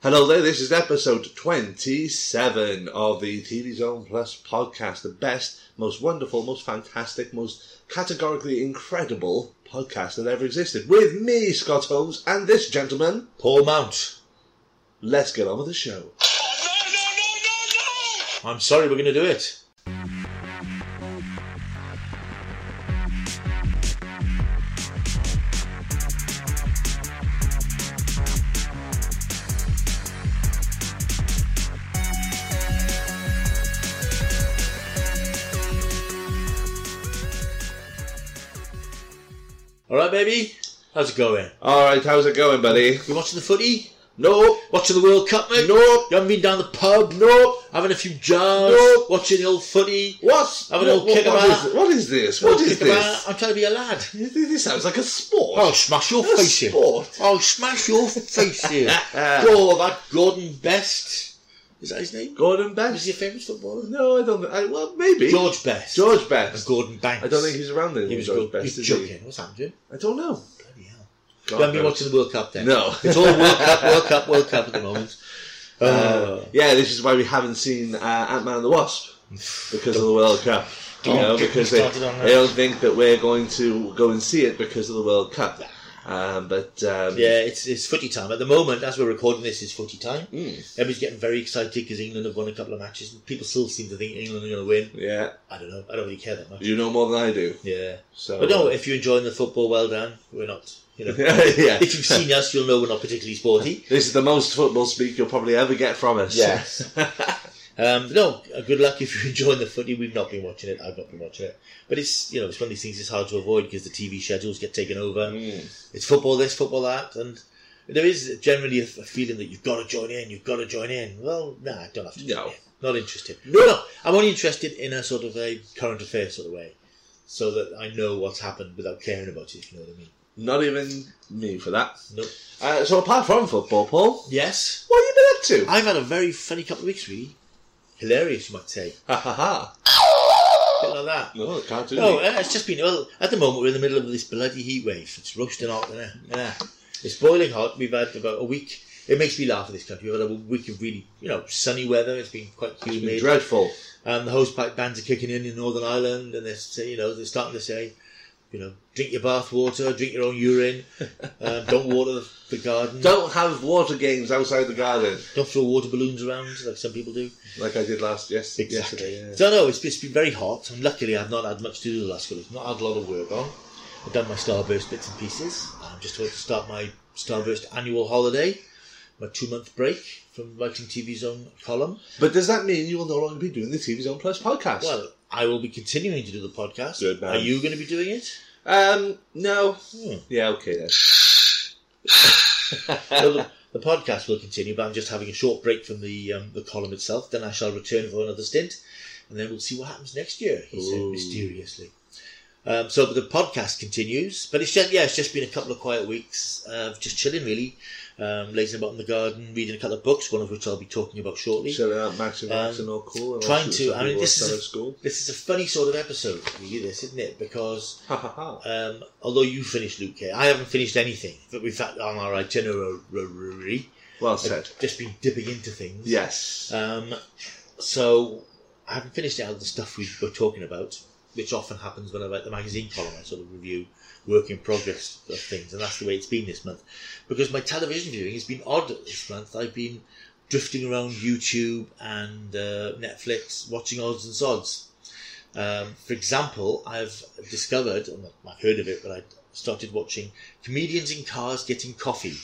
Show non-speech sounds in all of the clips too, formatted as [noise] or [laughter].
Hello there, this is episode 27 of the TV Zone Plus podcast, the best, most wonderful, most fantastic, most categorically incredible podcast that ever existed. With me, Scott Holmes, and this gentleman. Paul Mount. Let's get on with the show. No, no, no, I'm sorry, we're going to do it. Baby. How's it going? Alright, how's it going, buddy? You watching the footy? No, Watching the World Cup, mate? no, You haven't been down the pub? no. Having a few jars? No. Watching the old footy? What? Have a what, little what- kick about? Is, what is this? What is about. this? I'm trying to be a lad. This sounds like a sport. Oh, smash your A face in. sport. Oh, smash your face in. oh, that Gordon Best. Is that his name? Gordon Was Best? he a famous footballer? No, I don't. I, well, maybe George Best. George And Best. Gordon Banks. I don't think he's around anymore. He was George good. Best. He's is he? What's happened? I don't know. Bloody hell. God you haven't been watching the World Cup then? No. [laughs] It's all World Cup, World Cup, World Cup at the moment. Uh, [laughs] Uh, yeah, this is why we haven't seen uh, Ant Man and the Wasp because of the World Cup. You know, because they, started on that. they don't think that we're going to go and see it because of the World Cup. Um, but um, yeah, it's it's footy time. At the moment, as we're recording this, it's footy time. mm, Everybody's getting very excited because England have won a couple of matches. People still seem to think England are going to win. yeah, I don't know. I don't really care that much. you know more than I do. Yeah. So, But no, if you're enjoying the football, well done. We're not, you know. [laughs] yeah, if you've seen us, you'll know we're not particularly sporty. [laughs] this is the most football speak you'll probably ever get from us. [laughs] Um, no, uh, good luck if you're [laughs] enjoying the footy. We've not been watching it. I've not been watching it. But it's, you know, it's one of these things it's hard to avoid because the TV schedules get taken over. Mm. It's football this, football that. And there is generally a, feeling that you've got to join in, you've got to join in. Well, nah, I don't have to join No. in. Not interested. No. no, I'm only interested in a sort of a current affair sort of way. So that I know what's happened without caring about it, if you know what I mean. Not even me for that. Nope. Uh, so apart from football, Paul, Yes. what have you been up to? I've had a very funny couple of weeks, really. Hilarious, you might say. Ha ha ha. bit like that. No, can't do No, it. it's just been, well, at the moment we're in the middle of this bloody heat wave. It's roasting hot, it? Yeah. It's boiling hot. We've had about a week. It makes me laugh at this country. We've had a week of really, you know, sunny weather. It's been quite humid. It's been dreadful. And the hosepipe bands are kicking in in Northern Ireland, and they're, you know, they're starting to say, you know, drink your bath water, drink your own urine, [laughs] um, don't water the, garden, Don't have water games outside the garden don't throw water balloons around like some people do. like I did last yes, Exactly. yesterday. Yeah. So no, it's, it's been very hot, and luckily I've not had much to do the last couple of weeks. Not had a lot of work on. I've done my Starburst bits and pieces. I'm just about to start my Starburst annual holiday, my two month break from writing TV Zone column. But does that mean you will no longer be doing the TV Zone Plus podcast? Well, I will be continuing to do the podcast. Good man. Are you going to be doing it? um, no. Hmm. Yeah, okay then. [laughs] So the, the podcast will continue, but I'm just having a short break from the um, the column itself. Then I shall return for another stint, and then we'll see what happens next year. He said mysteriously. Um, so the podcast continues, but it's just yeah, it's just been a couple of quiet weeks of just chilling, really, um, lazing about in the garden, reading a couple of books, one of which I'll be talking about shortly. Shutting out Max and Max Um, and all cool. and trying to- I mean, this is a-. This is a funny sort of episode, really, this isn't it? Because [laughs] um, although you finished Luke Cage, I haven't finished anything that we've had on our itinerary. Well I've said. just been dipping into things. Yes. Um, so I haven't finished out the stuff we were talking about, which often happens when I write the magazine column. I sort of review work in progress of things, and that's the way it's been this month. Because my television viewing has been odd this month. I've been drifting around YouTube and uh, Netflix, watching odds and sods. Um, for example, I've discovered, I've heard of it, but I started watching comedians in cars getting coffee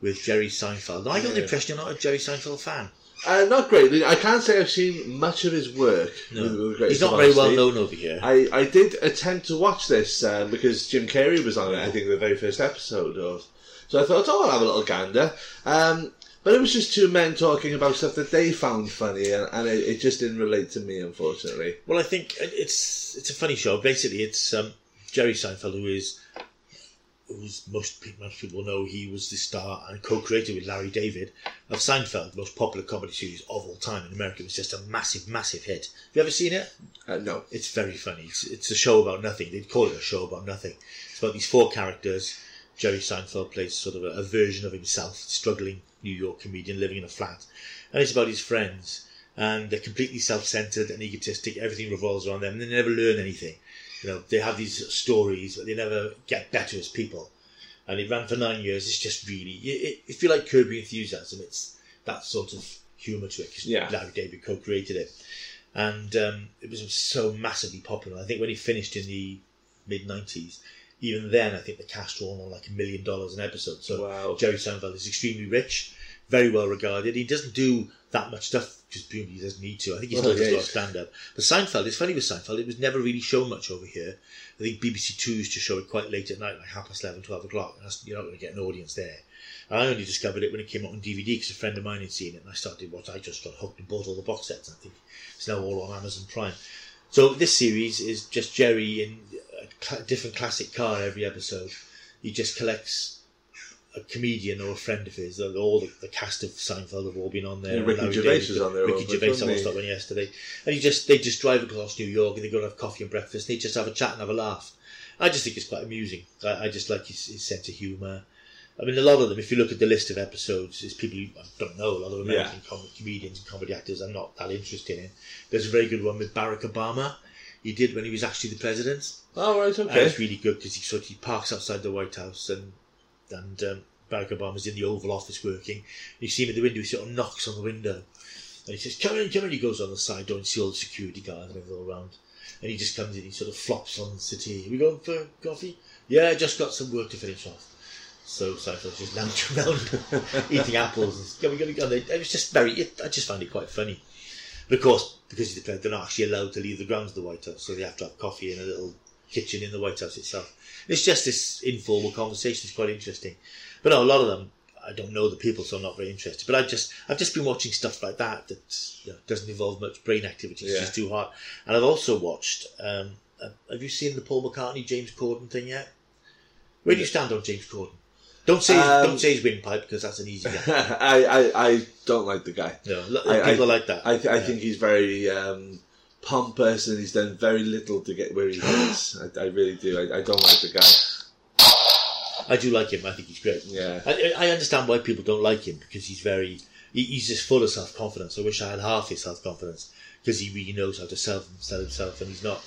with Jerry Seinfeld. And I got the impression you're not a Jerry Seinfeld fan. Uh, not greatly. I can't say I've seen much of his work. No. with- with He's not very well honesty. known over here. I, I did attempt to watch this um, because Jim Carrey was on it, I think, the very first episode of. So I thought, oh, I'll have a little gander. Um, but it was just two men talking about stuff that they found funny, and, and it, it just didn't relate to me, unfortunately. Well, I think it- it's it's a funny show. Basically, it's um, Jerry Seinfeld, who is who's most most people know he was the star and co-creator with Larry David of Seinfeld, the most popular comedy series of all time in America. It was just a massive, massive hit. Have you ever seen it? Uh, no. It's very funny. It's, it's a show about nothing. They'd call it a show about nothing. It's about these four characters Jerry Seinfeld plays sort of a, a version of himself, struggling New York comedian living in a flat, and it's about his friends, and they're completely self-centered and egotistic. Everything revolves around them, and they never learn anything. You know, they have these stories, but they never get better as people. And it ran for nine years. It's just really, it, if you like Curb Your Enthusiasm, it's that sort of humour to it. Yeah. Larry David co-created it, and um, it was so massively popular. I think when he finished in the mid '90s, even then, I think the cast were on like a million dollars an episode. So Wow. Jerry Seinfeld is extremely rich, very well regarded. He doesn't do that much stuff because presumably he doesn't need to. I think he still does a lot of stand up. But Seinfeld, it's funny with Seinfeld, it was never really shown much over here. I think BBC Two used to show it quite late at night, like half past 11, 12 o'clock. And that's, you're not going to get an audience there. I only discovered it when it came out on DVD because a friend of mine had seen it, and I started watching. I just got hooked and bought all the box sets. I think it's now all on Amazon Prime. So this series is just Jerry in a different classic car every episode. He just collects a comedian or a friend of his. All the, the cast of Seinfeld have all been on there. Yeah, Ricky Gervais was on there Ricky Gervais, I wasn't watched he? that one yesterday. And he just they just drive across New York and they go and have coffee and breakfast. And they just have a chat and have a laugh. I just think it's quite amusing. I, I just like his, his sense of humour. I mean, a lot of them, if you look at the list of episodes, is people you I don't know, a lot of American com- comedians and comedy actors I'm not that interested in. There's a very good one with Barack Obama. He did when he was actually the president. Oh, right, And okay. it's really good because he sort of he parks outside the White House and and um, Barack Obama's in the Oval Office working. You see him at the window. He sort of knocks on the window, and he says, "Come in, come in." He goes on the side door and see all the security guards and everything all around. And he just comes in. He sort of flops on the settee. We going for coffee? Yeah, just got some work to finish off. So Seinfeld's just lounging [laughs] around eating apples. And going, going. It was just very. It, I just found it quite funny. Of course, because he's the president, they're not actually allowed to leave the grounds of the White House, so they have to have coffee in a little kitchen in the White House itself. It's just this informal conversation. It's quite interesting. But no, a lot of them, I don't know the people, so I'm not very interested. But I just, I've just been watching stuff like that that you know, doesn't involve much brain activity. It's Yeah. just too hard. And I've also watched. Um, uh, have you seen the Paul McCartney James Corden thing yet? Where do you stand on James Corden? Don't say Um, don't say his windpipe because that's an easy [laughs] guy. I, I, I don't like the guy. No, I- people I- like that. I, th- I Yeah. think he's very um, pompous and he's done very little to get where he is. [sighs] I, I really do. I, I don't like the guy. I do like him. I think he's great. Yeah. I, I understand why people don't like him because he's very he, he's just full of self confidence. I wish I had half his self confidence because he really knows how to sell sell himself, and he's not,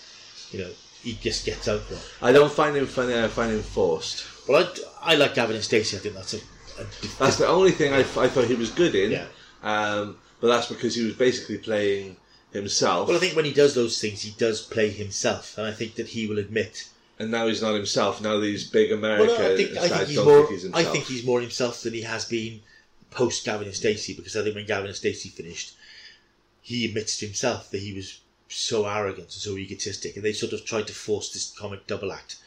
you know, he just gets out there. I don't find him funny. I find him forced. Well, I, I like Gavin and Stacey. I think that's a, a That's the only thing I, I thought he was good in. Yeah. Um, but that's because he was basically playing himself. well. I think when he does those things, he does play himself, and I think that he will admit. and now he's not himself. Now these big America. Well, no, I think I think he's more. think he's I think he's more himself than he has been post Gavin and Stacey because I think when Gavin and Stacey finished, he admits to himself that he was so arrogant and so egotistic, and they sort of tried to force this comic double act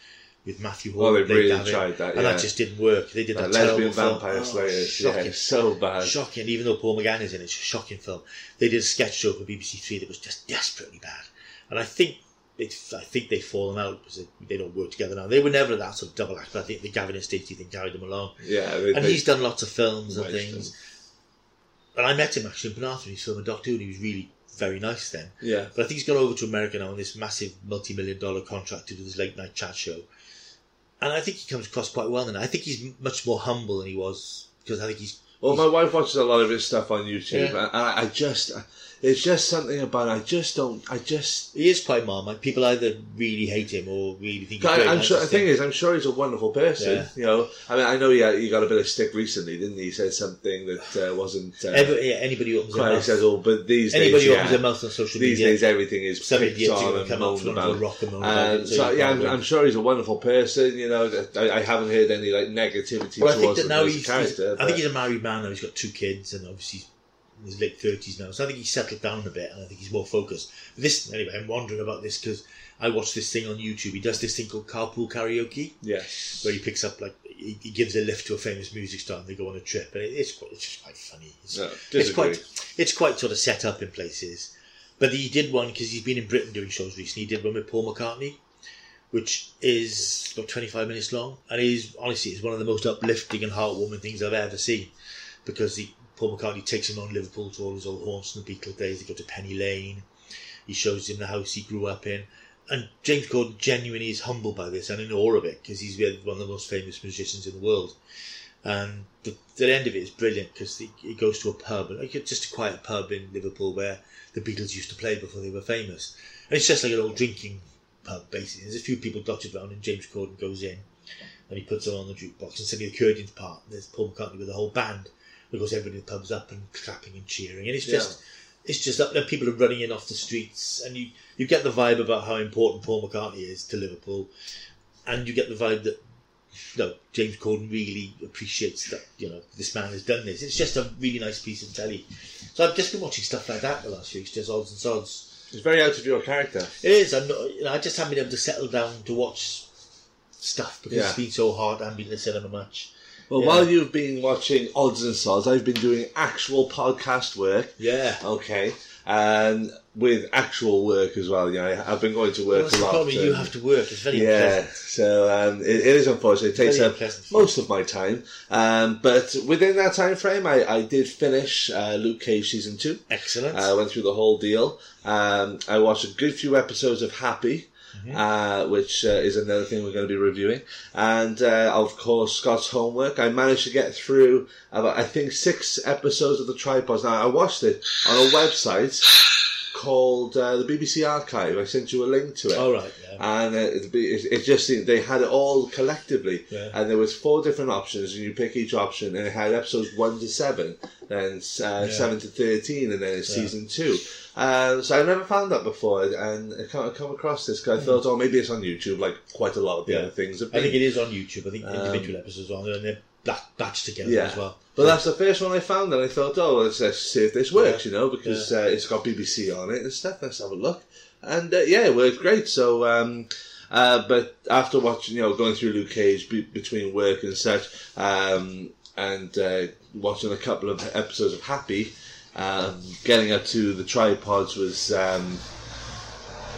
with Mathew Horne. Well, they really tried that, yeah. and that just didn't work. They did that, That lesbian terrible film. vampire Oh, slayers. shocking. Yeah, so bad. Shocking, even though Paul McGann is in it, it's a shocking film. They did a sketch show for BBC Three that was just desperately bad, and I think they, I think they've fallen out because they, they don't work together now. They were never that sort of double act, but I think the Gavin and Stacey thing carried them along. Yeah, they, And they- he's done lots of films and things. And I met him actually in Penarth when he was filming Doctor Who, and he was really very nice then. yeah. But I think he's gone over to America now on this massive multi-million dollar contract to do this late night chat show. And I think he comes across quite well. And I think he's much more humble than he was because I think he's Well, my wife watches a lot of his stuff on YouTube, Yeah. and I, I just, it's just something about. I just don't. I just. he is quite marmite. People either really hate him or really think he's I, I'm sure. The thing is, I'm sure he's a wonderful person. Yeah. You know, I mean, I know he, had, he got a bit of stick recently, didn't he? He said something that uh, wasn't uh, Every- yeah, anybody who opens their quite mouth, acceptable. But these anybody days, who yeah, opens their mouth on social these media, days everything is some picked idiots on and come up moaned front about. rock and moan about And it. so, yeah, I'm. I'm sure he's a wonderful person. You know, I, I haven't heard any like negativity Well, I think towards that now as he's, character. he's- I think he's a married man now. He's got two kids, and obviously he's in his late thirties now. So I think he's settled down a bit, and I think he's more focused. This anyway, I'm wondering about this because I watched this thing on YouTube. He does this thing called carpool karaoke, yes. where he picks up like he, he gives a lift to a famous music star, and they go on a trip, and it, it's quite, it's just quite funny. It's, No, it's quite it's quite sort of set up in places. But he did one because he's been in Britain doing shows recently. He did one with Paul McCartney, which is about 25 minutes long. And he's honestly, it's one of the most uplifting and heartwarming things I've ever seen because he, Paul McCartney takes him on Liverpool to all his old haunts in the Beatle days. They go to Penny Lane. He shows him the house he grew up in. and James Corden genuinely is humbled by this and in awe of it because he's one of the most famous musicians in the world. And the, the end of it is brilliant because he, goes to a pub, like just a quiet pub in Liverpool where the Beatles used to play before they were famous. And it's just like an old drinking pub, basically. There's a few people dotted around, and James Corden goes in and he puts on the jukebox. And suddenly the curtains part, there's Paul McCartney with the whole band. Because everybody in the pub's up and clapping and cheering. And it's just. Yeah it's just that people are running in off the streets, and you, you get the vibe about how important Paul McCartney is to Liverpool, and you get the vibe that no, James Corden really appreciates that you know this man has done this. It's just a really nice piece of telly. So I've just been watching stuff like that the last few weeks, just odds and sods. It's very out of your character. It is. I'm not. You know, I just haven't been able to settle down to watch stuff because yeah. it's been so hard. I haven't been to the cinema much. Well, yeah. while you've been watching odds and sods, I've been doing actual podcast work. Yeah. Okay and with actual work as well. You know, I've been going to work well, a lot. Probably you have to work. It's very yeah. Unpleasant. So um, it, it is unfortunate. It takes up most of my time. Um, but within that time frame, I, I did finish uh, Luke Cage season two. Excellent. I uh, went through the whole deal. Um, I watched a good few episodes of Happy. Mm-hmm. Uh, which uh, is another thing we're going to be reviewing. And uh, of course, Scott's homework. I managed to get through about, I think, six episodes of the tripods. Now, I watched it on a website called uh, the BBC Archive. I sent you a link to it. All right, yeah. And uh, it, it, just they had it all collectively, yeah. and there was four different options, and you pick each option, and it had episodes one to seven, then uh, yeah. seven to thirteen, and then it's season two. Um, so I've never found that before, and I can't come across this because I thought, oh, maybe it's on YouTube, like quite a lot of the other things. I think it is on YouTube. I think individual um, episodes on there, and they're together yeah. as well. But that's the first one I found, and I thought, oh, let's, let's see if this works, you know, because uh, it's got BBC on it and stuff. Let's have a look, and uh, yeah, it worked great. So. Um, uh, but after watching, you know, going through Luke Cage be- between work and such, um, and uh, watching a couple of episodes of Happy, um, getting up to the tripods was. Um,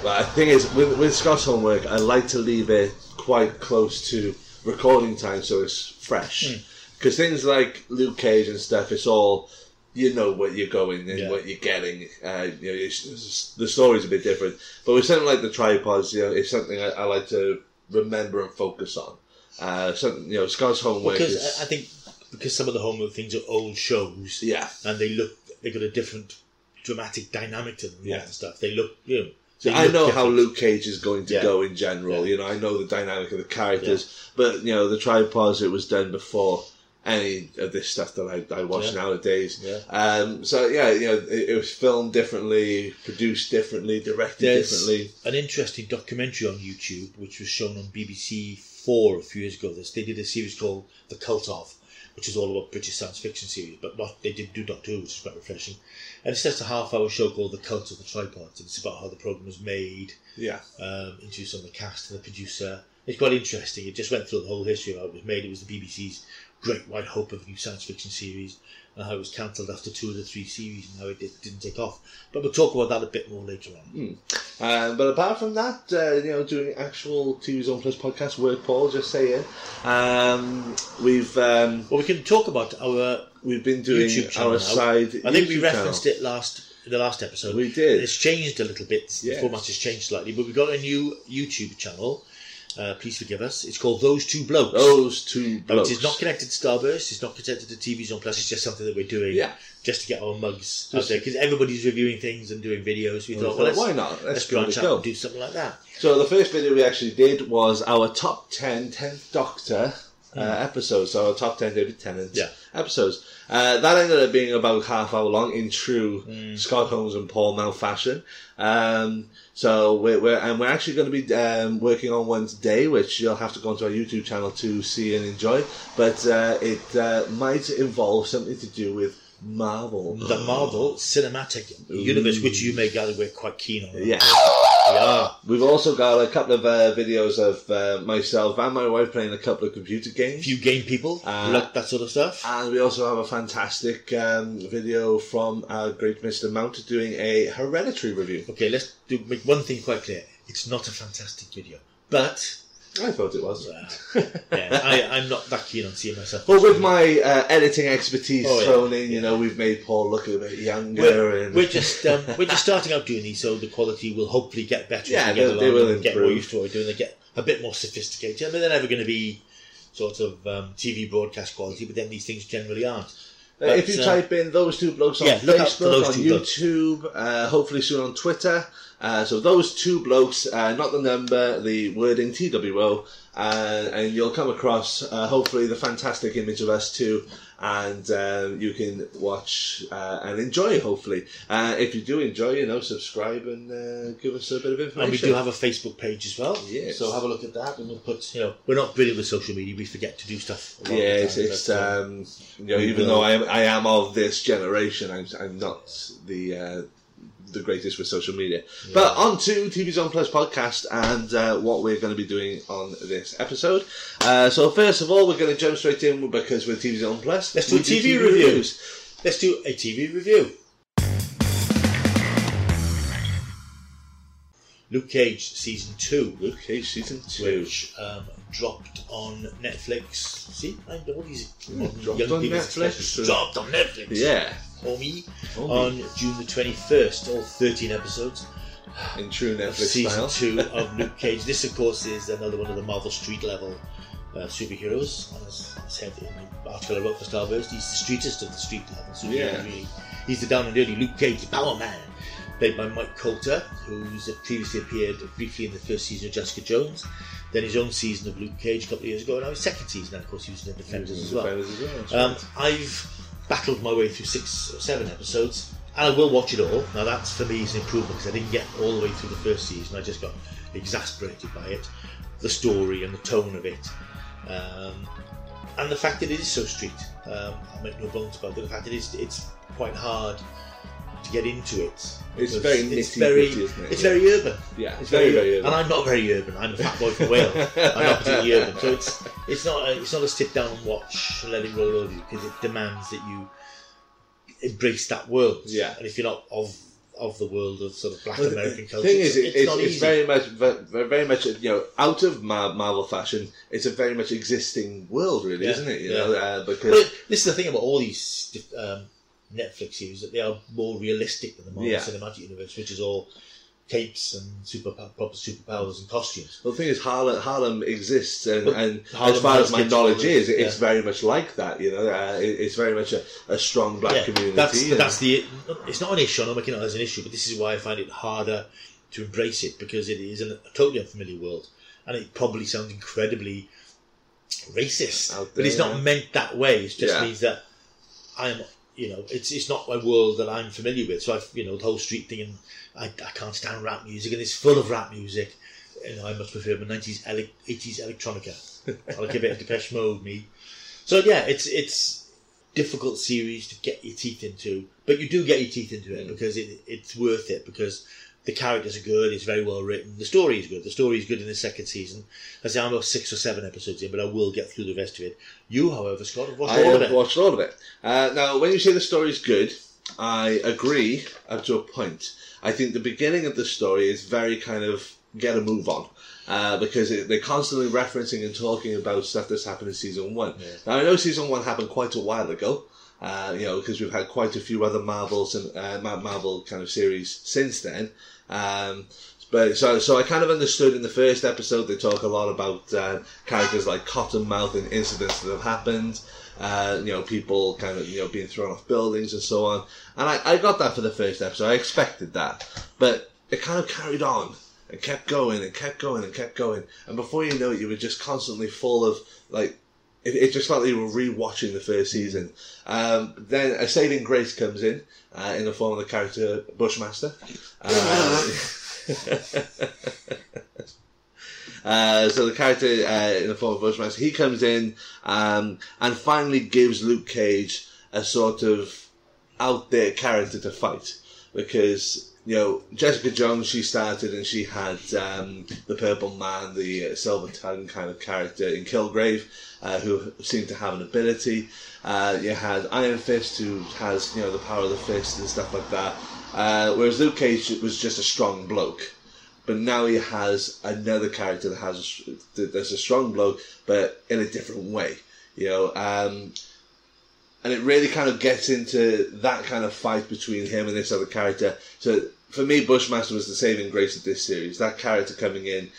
well, the thing is, with, with Scott's homework, I like to leave it quite close to recording time so it's fresh. Mm. Because things like Luke Cage and stuff, it's all you know what you're going and yeah. what you're getting. Uh, you know, it's, it's, the story's a bit different. But with something like the tripods, you know, it's something I, I like to remember and focus on. Uh, something you know, Scott's homework. Because is, I think because some of the homework things are old shows, yeah, and they look they've got a different dramatic dynamic to them, yeah, and stuff. They look you know I know how Luke Cage is going to yeah. go in general. Yeah. You know, I know the dynamic of the characters, yeah. but you know, the tripods it was done before any of this stuff that I, I watch nowadays. Yeah. Um, so yeah, you know, it, it, was filmed differently, produced differently, directed There's differently. An interesting documentary on YouTube, which was shown on BBC Four a few years ago. This they did a series called The Cult of, which is all about British science fiction series, but not they did do Doctor Who, which is quite refreshing. And it's just a half hour show called The Cult of the Tripods. It's about how the programme was made, yeah, um, introduced on the cast and the producer. It's quite interesting. It just went through the whole history of how it was made. It was the BBC's great white hope of a new science fiction series and how it was cancelled after two of the three series and how it did, not take off. But we'll talk about that a bit more later on. Mm. Uh, but apart from that, uh, you know, doing actual TV Zone Plus podcast work, Paul, just saying, um, we've. Um, well, we can talk about our. We've been doing our now. side. I think we referenced channel. it last in the last episode. We did. It's changed a little bit. Yes. The format has changed slightly, but we've got a new YouTube channel uh, please forgive us. It's called Those Two Blokes. Those Two Blokes. It is not connected to Starburst. It's not connected to TV Zone Plus. It's just something that we're doing yeah. just to get our mugs just out there. Because everybody's reviewing things and doing videos. We thought, well, let's, why not? Let's, let's branch out and do something like that. So the first video we actually did was our top 10 10th Doctor uh, mm. episodes. So our top 10 David Tennant yeah. Episodes. Uh, that ended up being about half hour long in true mm. Scott Holmes and Paul Mel fashion. Um, so we're, we're, and we're actually going to be um, working on one today, which you'll have to go onto our YouTube channel to see and enjoy. But uh, it uh, might involve something to do with Marvel. The Marvel Cinematic Ooh. Universe, which you may gather we're quite keen on. Yeah. Yeah. We've also got a couple of uh, videos of uh, myself and my wife playing a couple of computer games. A few game people, uh, like that sort of stuff. And we also have a fantastic um, video from our great Mr. Mount doing a hereditary review. Okay, let's do, make one thing quite clear. It's not a fantastic video, but I thought it was. yeah, I, I'm not that keen on seeing myself. But with my uh, editing expertise Oh, yeah. thrown in, you know, we've made Paul look a bit younger, we're, and we're just um, we're just starting out doing these, so the quality will hopefully get better. Yeah, as we get they- they will and get more used to what we're doing. They get a bit more sophisticated. I mean, they're never going to be sort of um, TV broadcast quality, but then these things generally aren't. Uh, if you uh, type in those two blokes on yeah, look out for Facebook, on. YouTube, uh, hopefully soon on Twitter. Uh, so those two blokes, uh, not the number, the wording TWO, uh, and you'll come across uh, hopefully the fantastic image of us too, and uh, you can watch uh, and enjoy. Hopefully, uh, if you do enjoy, you know, subscribe and uh, give us a bit of information. And we do have a Facebook page as well. Yes. So have a look at that, and we'll put. You know, we're not brilliant with social media. We forget to do stuff. a lot of the Yeah, it's, it's um, you know, even will- though I am, I am of this generation, I'm, I'm not the uh, the greatest with social media. But on to TV Zone Plus podcast and uh, what we're going to be doing on this episode. Uh, so first of all, we're going to jump straight in because with TV Zone Plus, Let's do a TV reviews. Let's do a TV review. Luke Cage season two, Luke Cage season two. which um, dropped on Netflix. See, I know these dropped young on people's Netflix. Dropped on Netflix. Yeah, homie. Homie. On June the twenty first, all thirteen episodes. in true Netflix season style. two [laughs] of Luke Cage. This, of course, is another one of the Marvel Street level uh, superheroes. As I said in the article I wrote for Starburst, he's the streetest of the street level superheroes. Yeah. Really. He's the down and dirty Luke Cage, the Power Man, played by Mike Colter, who's previously appeared briefly in the first season of Jessica Jones. Then his own season of Luke Cage a couple of years ago, and now his second season, and of course, he was in the Defenders as well. Defenders as well, Um. I've battled my way through six or seven episodes, and I will watch it all. Now that's for me is an improvement because I didn't get all the way through the first season. I just got exasperated by it, the story and the tone of it, um, and the fact that it is so street. Um, I make no bones about it. The fact that it's it's quite hard to get into it. It's very it's very, it? It's very urban. Yeah, It's very, very urban. and I'm not very urban. I'm a fat boy from Wales. I'm not particularly [laughs] urban, so it's it's not a, it's not a sit down and watch and let it roll over you because it demands that you embrace that world. Yeah. and if you're not of of the world of sort of Black Well, American culture, thing is, it's, it, it's, not it's very much, very, very much, you know, out of Marvel fashion. It's a very much existing world, really, Yeah, isn't it? You yeah. know, uh, because But this is the thing about all these um, Netflix series that they are more realistic than the Marvel Yeah. Cinematic Universe, which is all capes and super proper superpowers and costumes. well, the thing is, Harlem, Harlem exists, and, and Harlem as far as my knowledge is, it's yeah. very much like that. You know, uh, it, it's very much a, a strong black community. That's that's the. It's not an issue. I'm not making it as an issue, but this is why I find it harder to embrace it because it is a totally unfamiliar world, and it probably sounds incredibly racist. Out But it's there. not meant that way. It just Yeah. means that I'm. You know, it's it's not a world that I'm familiar with. So I've you know, the whole street thing, and I, I can't stand rap music, and it's full of rap music. You know, I much prefer my nineties, eighties electronica. [laughs] I'll give it a Depeche Mode, me. So yeah, it's it's difficult series to get your teeth into, but you do get your teeth into it mm. because it, it's worth it because the characters are good, it's very well written, the story is good. The story is good in the second season. I say I'm about six or seven episodes in, but I will get through the rest of it. You, however, Scott, have watched I all of have it. watched all of it. Uh, now, when you say the story is good, I agree up to a point. I think the beginning of the story is very kind of get a move on. Uh, because it, they're constantly referencing and talking about stuff that's happened in season one. Yeah. Now I know season one happened quite a while ago, uh, you know, because we've had quite a few other Marvels and uh, Marvel kind of series since then. Um, but so, so I kind of understood in the first episode they talk a lot about uh, characters like Cottonmouth and incidents that have happened. Uh, you know, people kind of you know being thrown off buildings and so on. And I, I got that for the first episode. I expected that, but it kind of carried on and kept going and kept going and kept going. And before you know it, you were just constantly full of like. It, it just felt like you were rewatching the first season. Um, then a saving grace comes in uh, in the form of the character Bushmaster. Uh, [laughs] Uh, so the character uh, in the form of Bushmaster, he comes in um, and finally gives Luke Cage a sort of out there character to fight because you know Jessica Jones she started and she had um, the Purple Man, the uh, Silver Tongue kind of character in Kilgrave, uh, who seemed to have an ability. Uh, you had Iron Fist who has you know the power of the fist and stuff like that. Uh, whereas Luke Cage was just a strong bloke. but now he has another character that has that's a strong bloke, but in a different way. You know, um, and it really kind of gets into that kind of fight between him and this other character. So for me, Bushmaster was the saving grace of this series. That character coming in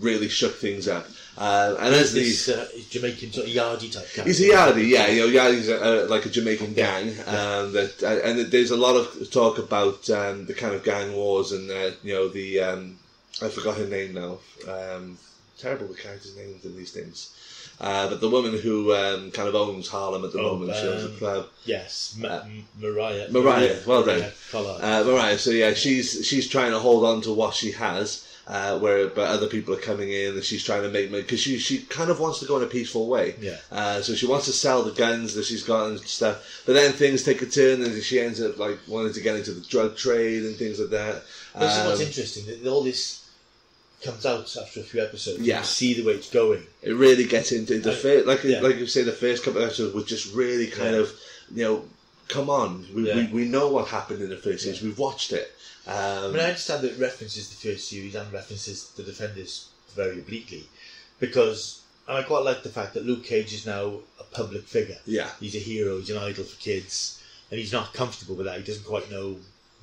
really shook things up. Uh, and as This these, uh, Jamaican sort of yardie type character. He's a Yardie, yeah. You know, Yardie's a, a, like a Jamaican gang, um, that uh, and there's a lot of talk about um, the kind of gang wars and uh, you know the um, I forgot her name now. Um, terrible with characters' names in these things. Uh, but the woman who um, kind of owns Harlem at the Oh, moment, she owns a um, club. Yes, Ma- M- Mariah. Mariah, well done. Mariah Uh, Mariah, so yeah, she's she's trying to hold on to what she has, uh, where but other people are coming in, and she's trying to make money because she she kind of wants to go in a peaceful way. Yeah. Uh, so she wants to sell the guns that she's got and stuff, but then things take a turn, and she ends up like wanting to get into the drug trade and things like that. This is what's Um, interesting. That all this comes out after a few episodes. Yeah. You see the way it's going. it really gets into the first, like yeah. like you say, the first couple of episodes were just really kind Yeah. of you know, come on, we, Yeah. we, we know what happened in the first series, we've watched it. Um, I mean, I understand that it references the first series and references the Defenders very obliquely, because and I quite like the fact that Luke Cage is now a public figure. yeah, He's a hero. He's an idol for kids, and he's not comfortable with that. He doesn't quite know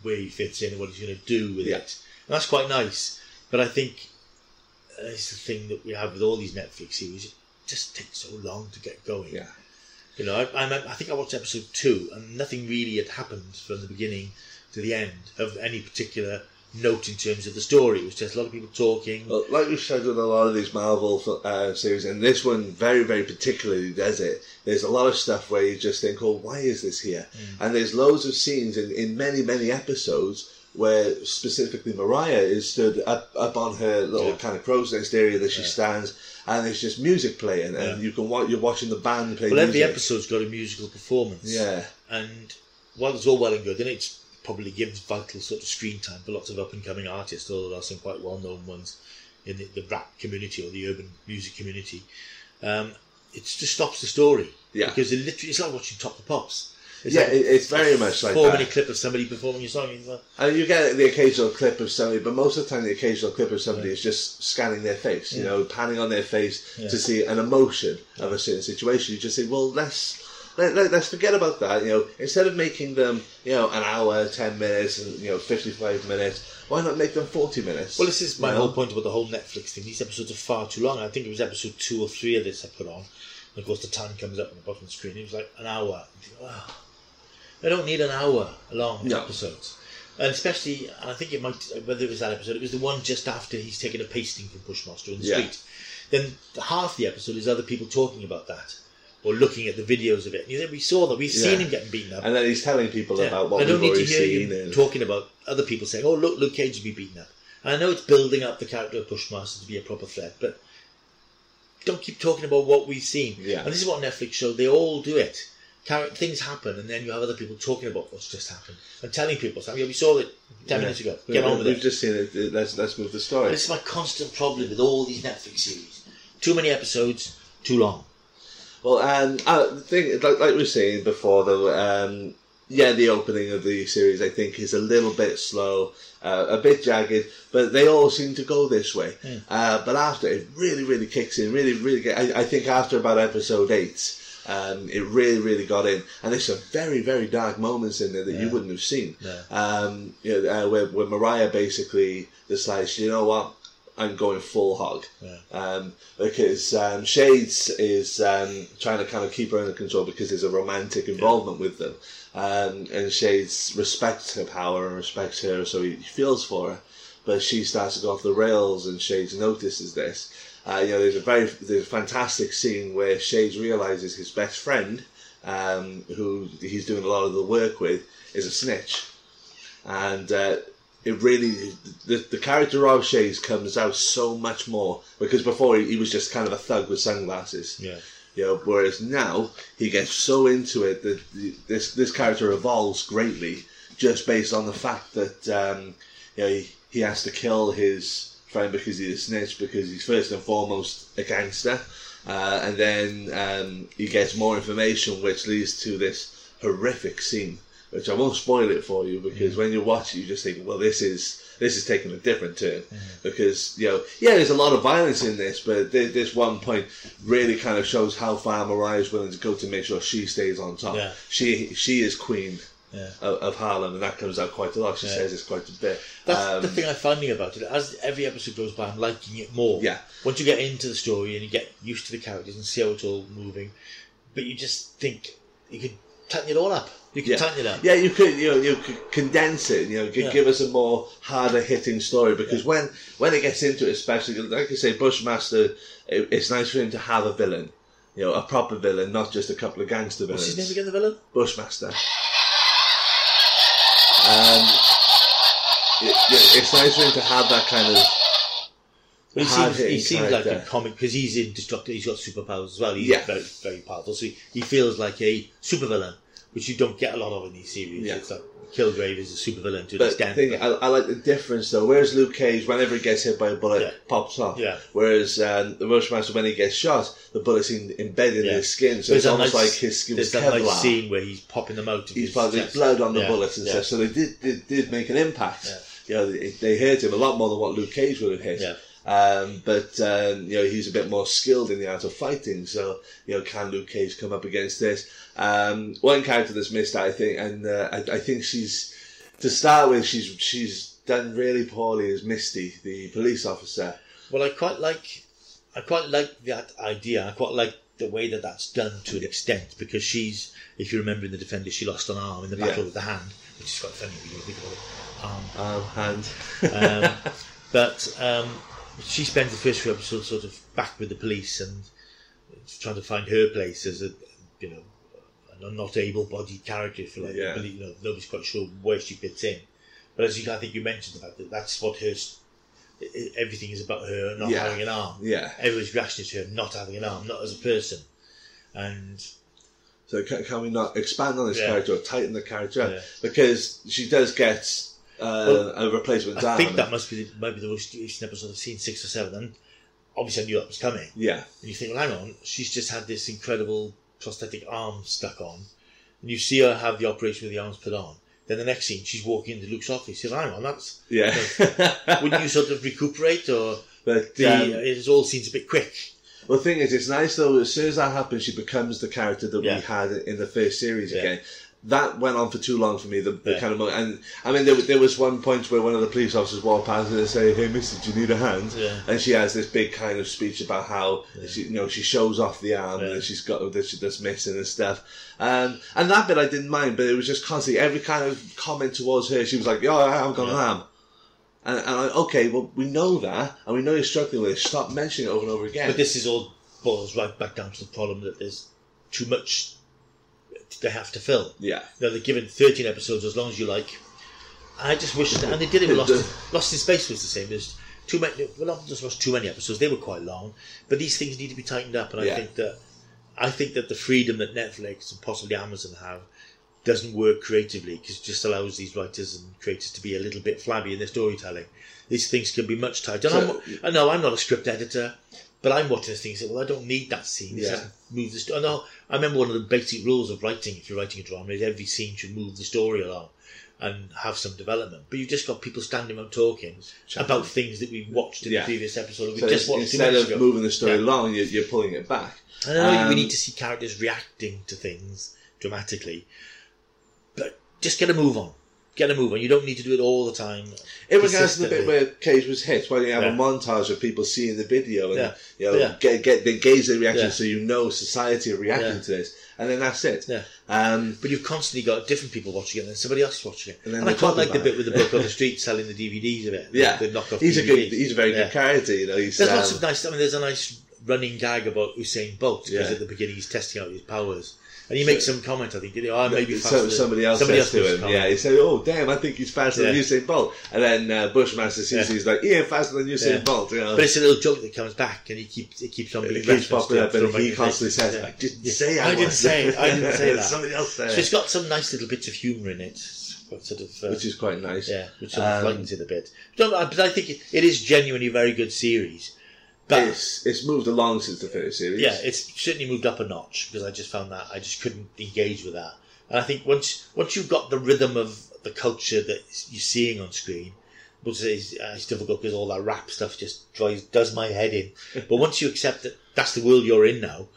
where he fits in and what he's going to do with it, and that's quite nice. But I think it's the thing that we have with all these Netflix series. It just takes so long to get going. yeah. You know, I, I, I think I watched episode two, and nothing really had happened from the beginning to the end of any particular note in terms of the story. It was just a lot of people talking. Well, like we said with a lot of these Marvel uh, series, and this one very, very particularly does it. There's a lot of stuff where you just think, "Oh, why is this here?" And there's loads of scenes in, in many, many episodes where specifically Mariah is stood up, up on her little Yeah. kind of crow's nest area that she Yeah. stands, and it's just music playing, and Yeah. you can watch, you're watching the band play well, every episode's got a musical performance. Yeah, And while it's all well and good, and it's probably gives vital sort of screen time for lots of up and coming artists, although there are some quite well known ones in the, the rap community or the urban music community. Um, it just stops the story. Yeah. Because it literally, it's like watching Top the Pops. It's yeah, like it's very much like four that. minute clip of somebody performing your song. and And uh, you get the occasional clip of somebody, but most of the time the occasional clip of somebody is just scanning their face, you Yeah. know, panning on their face Yeah. to see an emotion of a certain situation. You just say, well, let's let, let, us forget about that. You know, instead of making them, you know, an hour, ten minutes, and you know, fifty-five minutes, why not make them forty minutes? Well, this is my You know? whole point about the whole Netflix thing. These episodes are far too long. I think it was episode two or three of this I put on. And of course, the time comes up on the bottom of the screen. It was like an hour. You I don't need an hour long No. episodes. And especially, and I think it might, whether it was that episode, it was the one just after he's taken a pasting from Bushmaster in the Yeah. street. Then half the episode is other people talking about that or looking at the videos of it. And we saw that, we've Yeah. seen him getting beaten up. And then he's telling people Yeah. about what I don't we've need to hear seen. you and- talking about other people saying, "Oh, look, Luke Cage will be beaten up." And I know it's building up the character of Bushmaster to be a proper threat, but don't keep talking about what we've seen. Yeah. And this is what Netflix show. They all do it. Things happen, and then you have other people talking about what's just happened and telling people, something. yeah, we saw it ten Yeah. minutes ago. Get on with We've it." just seen it. Let's let's move the story. This is my constant problem with all these Netflix series: too many episodes, too long. Well, um, uh, the thing, like, like we were saying before, though, um, yeah, the opening of the series I think is a little bit slow, uh, a bit jagged, but they all seem to go this way. Uh, but after it really, really kicks in. Really, really. I, I think after about episode eight, um, it really, really got in, and there's some very, very dark moments in there that you wouldn't have seen. Yeah. Um, you know, uh, where, where Mariah basically decides, you know what, I'm going full hog Yeah. um, because um, Shades is um, trying to kind of keep her under control because there's a romantic involvement with them, um, and Shades respects her power and respects her, so he feels for her. But she starts to go off the rails, and Shades notices this. Uh, you know, there's a very there's a fantastic scene where Shades realizes his best friend, um, who he's doing a lot of the work with, is a snitch, and uh, it really the, the character of Shades comes out so much more because before he, he was just kind of a thug with sunglasses. Yeah. You know, whereas now he gets so into it that this this character evolves greatly just based on the fact that um, you know he, he has to kill his friend because he's a snitch because he's first and foremost a gangster, uh, and then um, he gets more information which leads to this horrific scene which I won't spoil it for you because when you watch it, you just think, well, this is this is taking a different turn because you know, yeah, there's a lot of violence in this, but th- this one point really kind of shows how far Mariah is willing to go to make sure she stays on top. Yeah. She she is queen. Yeah. Of, of Harlem, and that comes out quite a lot. She Yeah. says it's quite a bit. That's Um, the thing I'm finding about it. As every episode goes by, I'm liking it more. Yeah. Once you get into the story and you get used to the characters and see how it's all moving, but you just think you could tighten it all up. You could Yeah. tighten it up. Yeah, you could you know you could condense it. You know, gi- Yeah. give us a more harder hitting story because when when it gets into it, especially like I say, Bushmaster, it, it's nice for him to have a villain. You know, a proper villain, not just a couple of gangster villains. What's his name again? The villain? Bushmaster. Um, it, it's nice for him to have that kind of He seems, he seems like a comic because he's indestructible. He's got superpowers as well. He's Yeah. very very powerful. So he, he feels like a supervillain, which you don't get a lot of in these series. Yeah. It's like Kilgrave is a supervillain to But the thing, I, I like the difference though. Whereas Luke Cage, whenever he gets hit by a bullet, Yeah. pops off. Yeah. Whereas um, the Bushmaster, when he gets shot, the bullet's in, embedded Yeah. in his skin, so it's almost nice- like his skin There's was that Kevlar. nice scene where he's popping them out. of He's his probably blood on the Yeah. bullets and stuff. So they did, did did make an impact. Yeah. You know, they, they hurt him a lot more than what Luke Cage would have hit. Um, but um, you know he's a bit more skilled in the art of fighting. So you know, can Luke Cage come up against this? Um, one character that's missed, I think, and uh, I, I think she's to start with, she's she's done really poorly as Misty, the police officer. Well, I quite like, I quite like that idea. I quite like the way that that's done to an extent because she's, if you remember in the Defender, she lost an arm in the battle Yeah. with the hand, which is quite funny when think about it. Arm. Um, hand. Um, [laughs] but um, she spends the first few episodes sort of back with the police and trying to find her place as a, you know, a not able-bodied character, if you like. Yeah. You know, nobody's quite sure where she fits in. But as you, I think you mentioned about that, that's what her. s- i- i- Everything is about her not Yeah. having an arm. yeah. Everybody's reaction is to her not having an arm, not as a person. And So can, can we not expand on this Yeah. character or tighten the character up? Because she does get uh, Well, a replacement I arm. think that must be the, might be the most recent episode I've seen, six or seven. And obviously, I knew that was coming. yeah, And you think, well, hang on, she's just had this incredible prosthetic arm stuck on. And you see her have the operation with the arms put on. Then the next scene, she's walking into Luke's office. You say, hang on, that's. yeah. Wouldn't you sort of recuperate? Or but the, um, it all seems a bit quick. Well, the thing is, it's nice though. As soon as that happens, she becomes the character that Yeah. we had in the first series Yeah. again. That went on for too long for me. The, the Yeah. kind of mo- and I mean, there, there was one point where one of the police officers walked past and they say, "Hey, Misty, do you need a hand?" Yeah. And she has this big kind of speech about how she, you know, she shows off the arm Yeah. that she's got that she that's missing and stuff. Um, and that bit I didn't mind, but it was just constantly every kind of comment towards her. She was like, "Yo, I haven't got an arm." And, and I, okay, well, we know that, and we know you're struggling with it. Stop mentioning it over and over again. But this is all boils right back down to the problem that there's too much they have to fill. yeah. You know, they're given 13 episodes as long as you like. I just wish, that, and they did it with Lost, [laughs] Lost in Space was the same. There's too many, well, not just was too many episodes. They were quite long, but these things need to be tightened up. And I Yeah. think that, I think that the freedom that Netflix and possibly Amazon have doesn't work creatively because it just allows these writers and creators to be a little bit flabby in their storytelling. These things can be much tighter. And So- I know I'm not a script editor, but I'm watching this thing and say, well, I don't need that scene. This Yeah. move the story. I know. I remember one of the basic rules of writing, if you're writing a drama, is every scene should move the story along and have some development. But you've just got people standing around talking about things that we've watched in Yeah. the previous episode. We So just watched instead of ago. moving the story Yeah. along, you're, you're pulling it back. I know Um, we need to see characters reacting to things dramatically, but just get a move on. Get a move on. You don't need to do it all the time. In regards to the bit where Cage was hit, why don't you have a montage of people seeing the video and Yeah. you know Yeah. get get they gauge their reaction Yeah. so you know society are reacting Yeah. to this, and then that's it. Yeah. Um, But you've constantly got different people watching it, and then somebody else watching it. And And, then I quite like the bit with the book on the [laughs] street selling the DVDs of it. yeah, the, the knockoff he's a good, he's a very Yeah. good character. You know, he's There's um, lots of nice. I mean, there's a nice running gag about Usain Bolt because Yeah. at the beginning he's testing out his powers, and he makes some comment. I think, you know, I maybe so, faster somebody else somebody says to him, comment. yeah, he said, "Oh, damn, I think he's faster than Yeah. Usain Bolt." And then uh, Bushmaster sees Yeah. he's like, "Yeah, faster than Usain Yeah. Bolt." You know, But it's a little joke that comes back, and he keeps it keeps on being it keeps referenced popping up, and he constantly says, day. "I didn't Yeah. say I, I didn't say it. I didn't say [laughs] that. Somebody else said So it, it's got some nice little bits of humour in it, sort of uh, which is quite nice. yeah, which sort of Um, lightens it a bit. Don't, but I think it, it is genuinely a very good series. But It's it's moved along since the first series. yeah, it's certainly moved up a notch because I just found that I just couldn't engage with that. And I think once once you've got the rhythm of the culture that you're seeing on screen, which is uh, it's difficult because all that rap stuff just drives does my head in. [laughs] But once you accept that that's the world you're in now,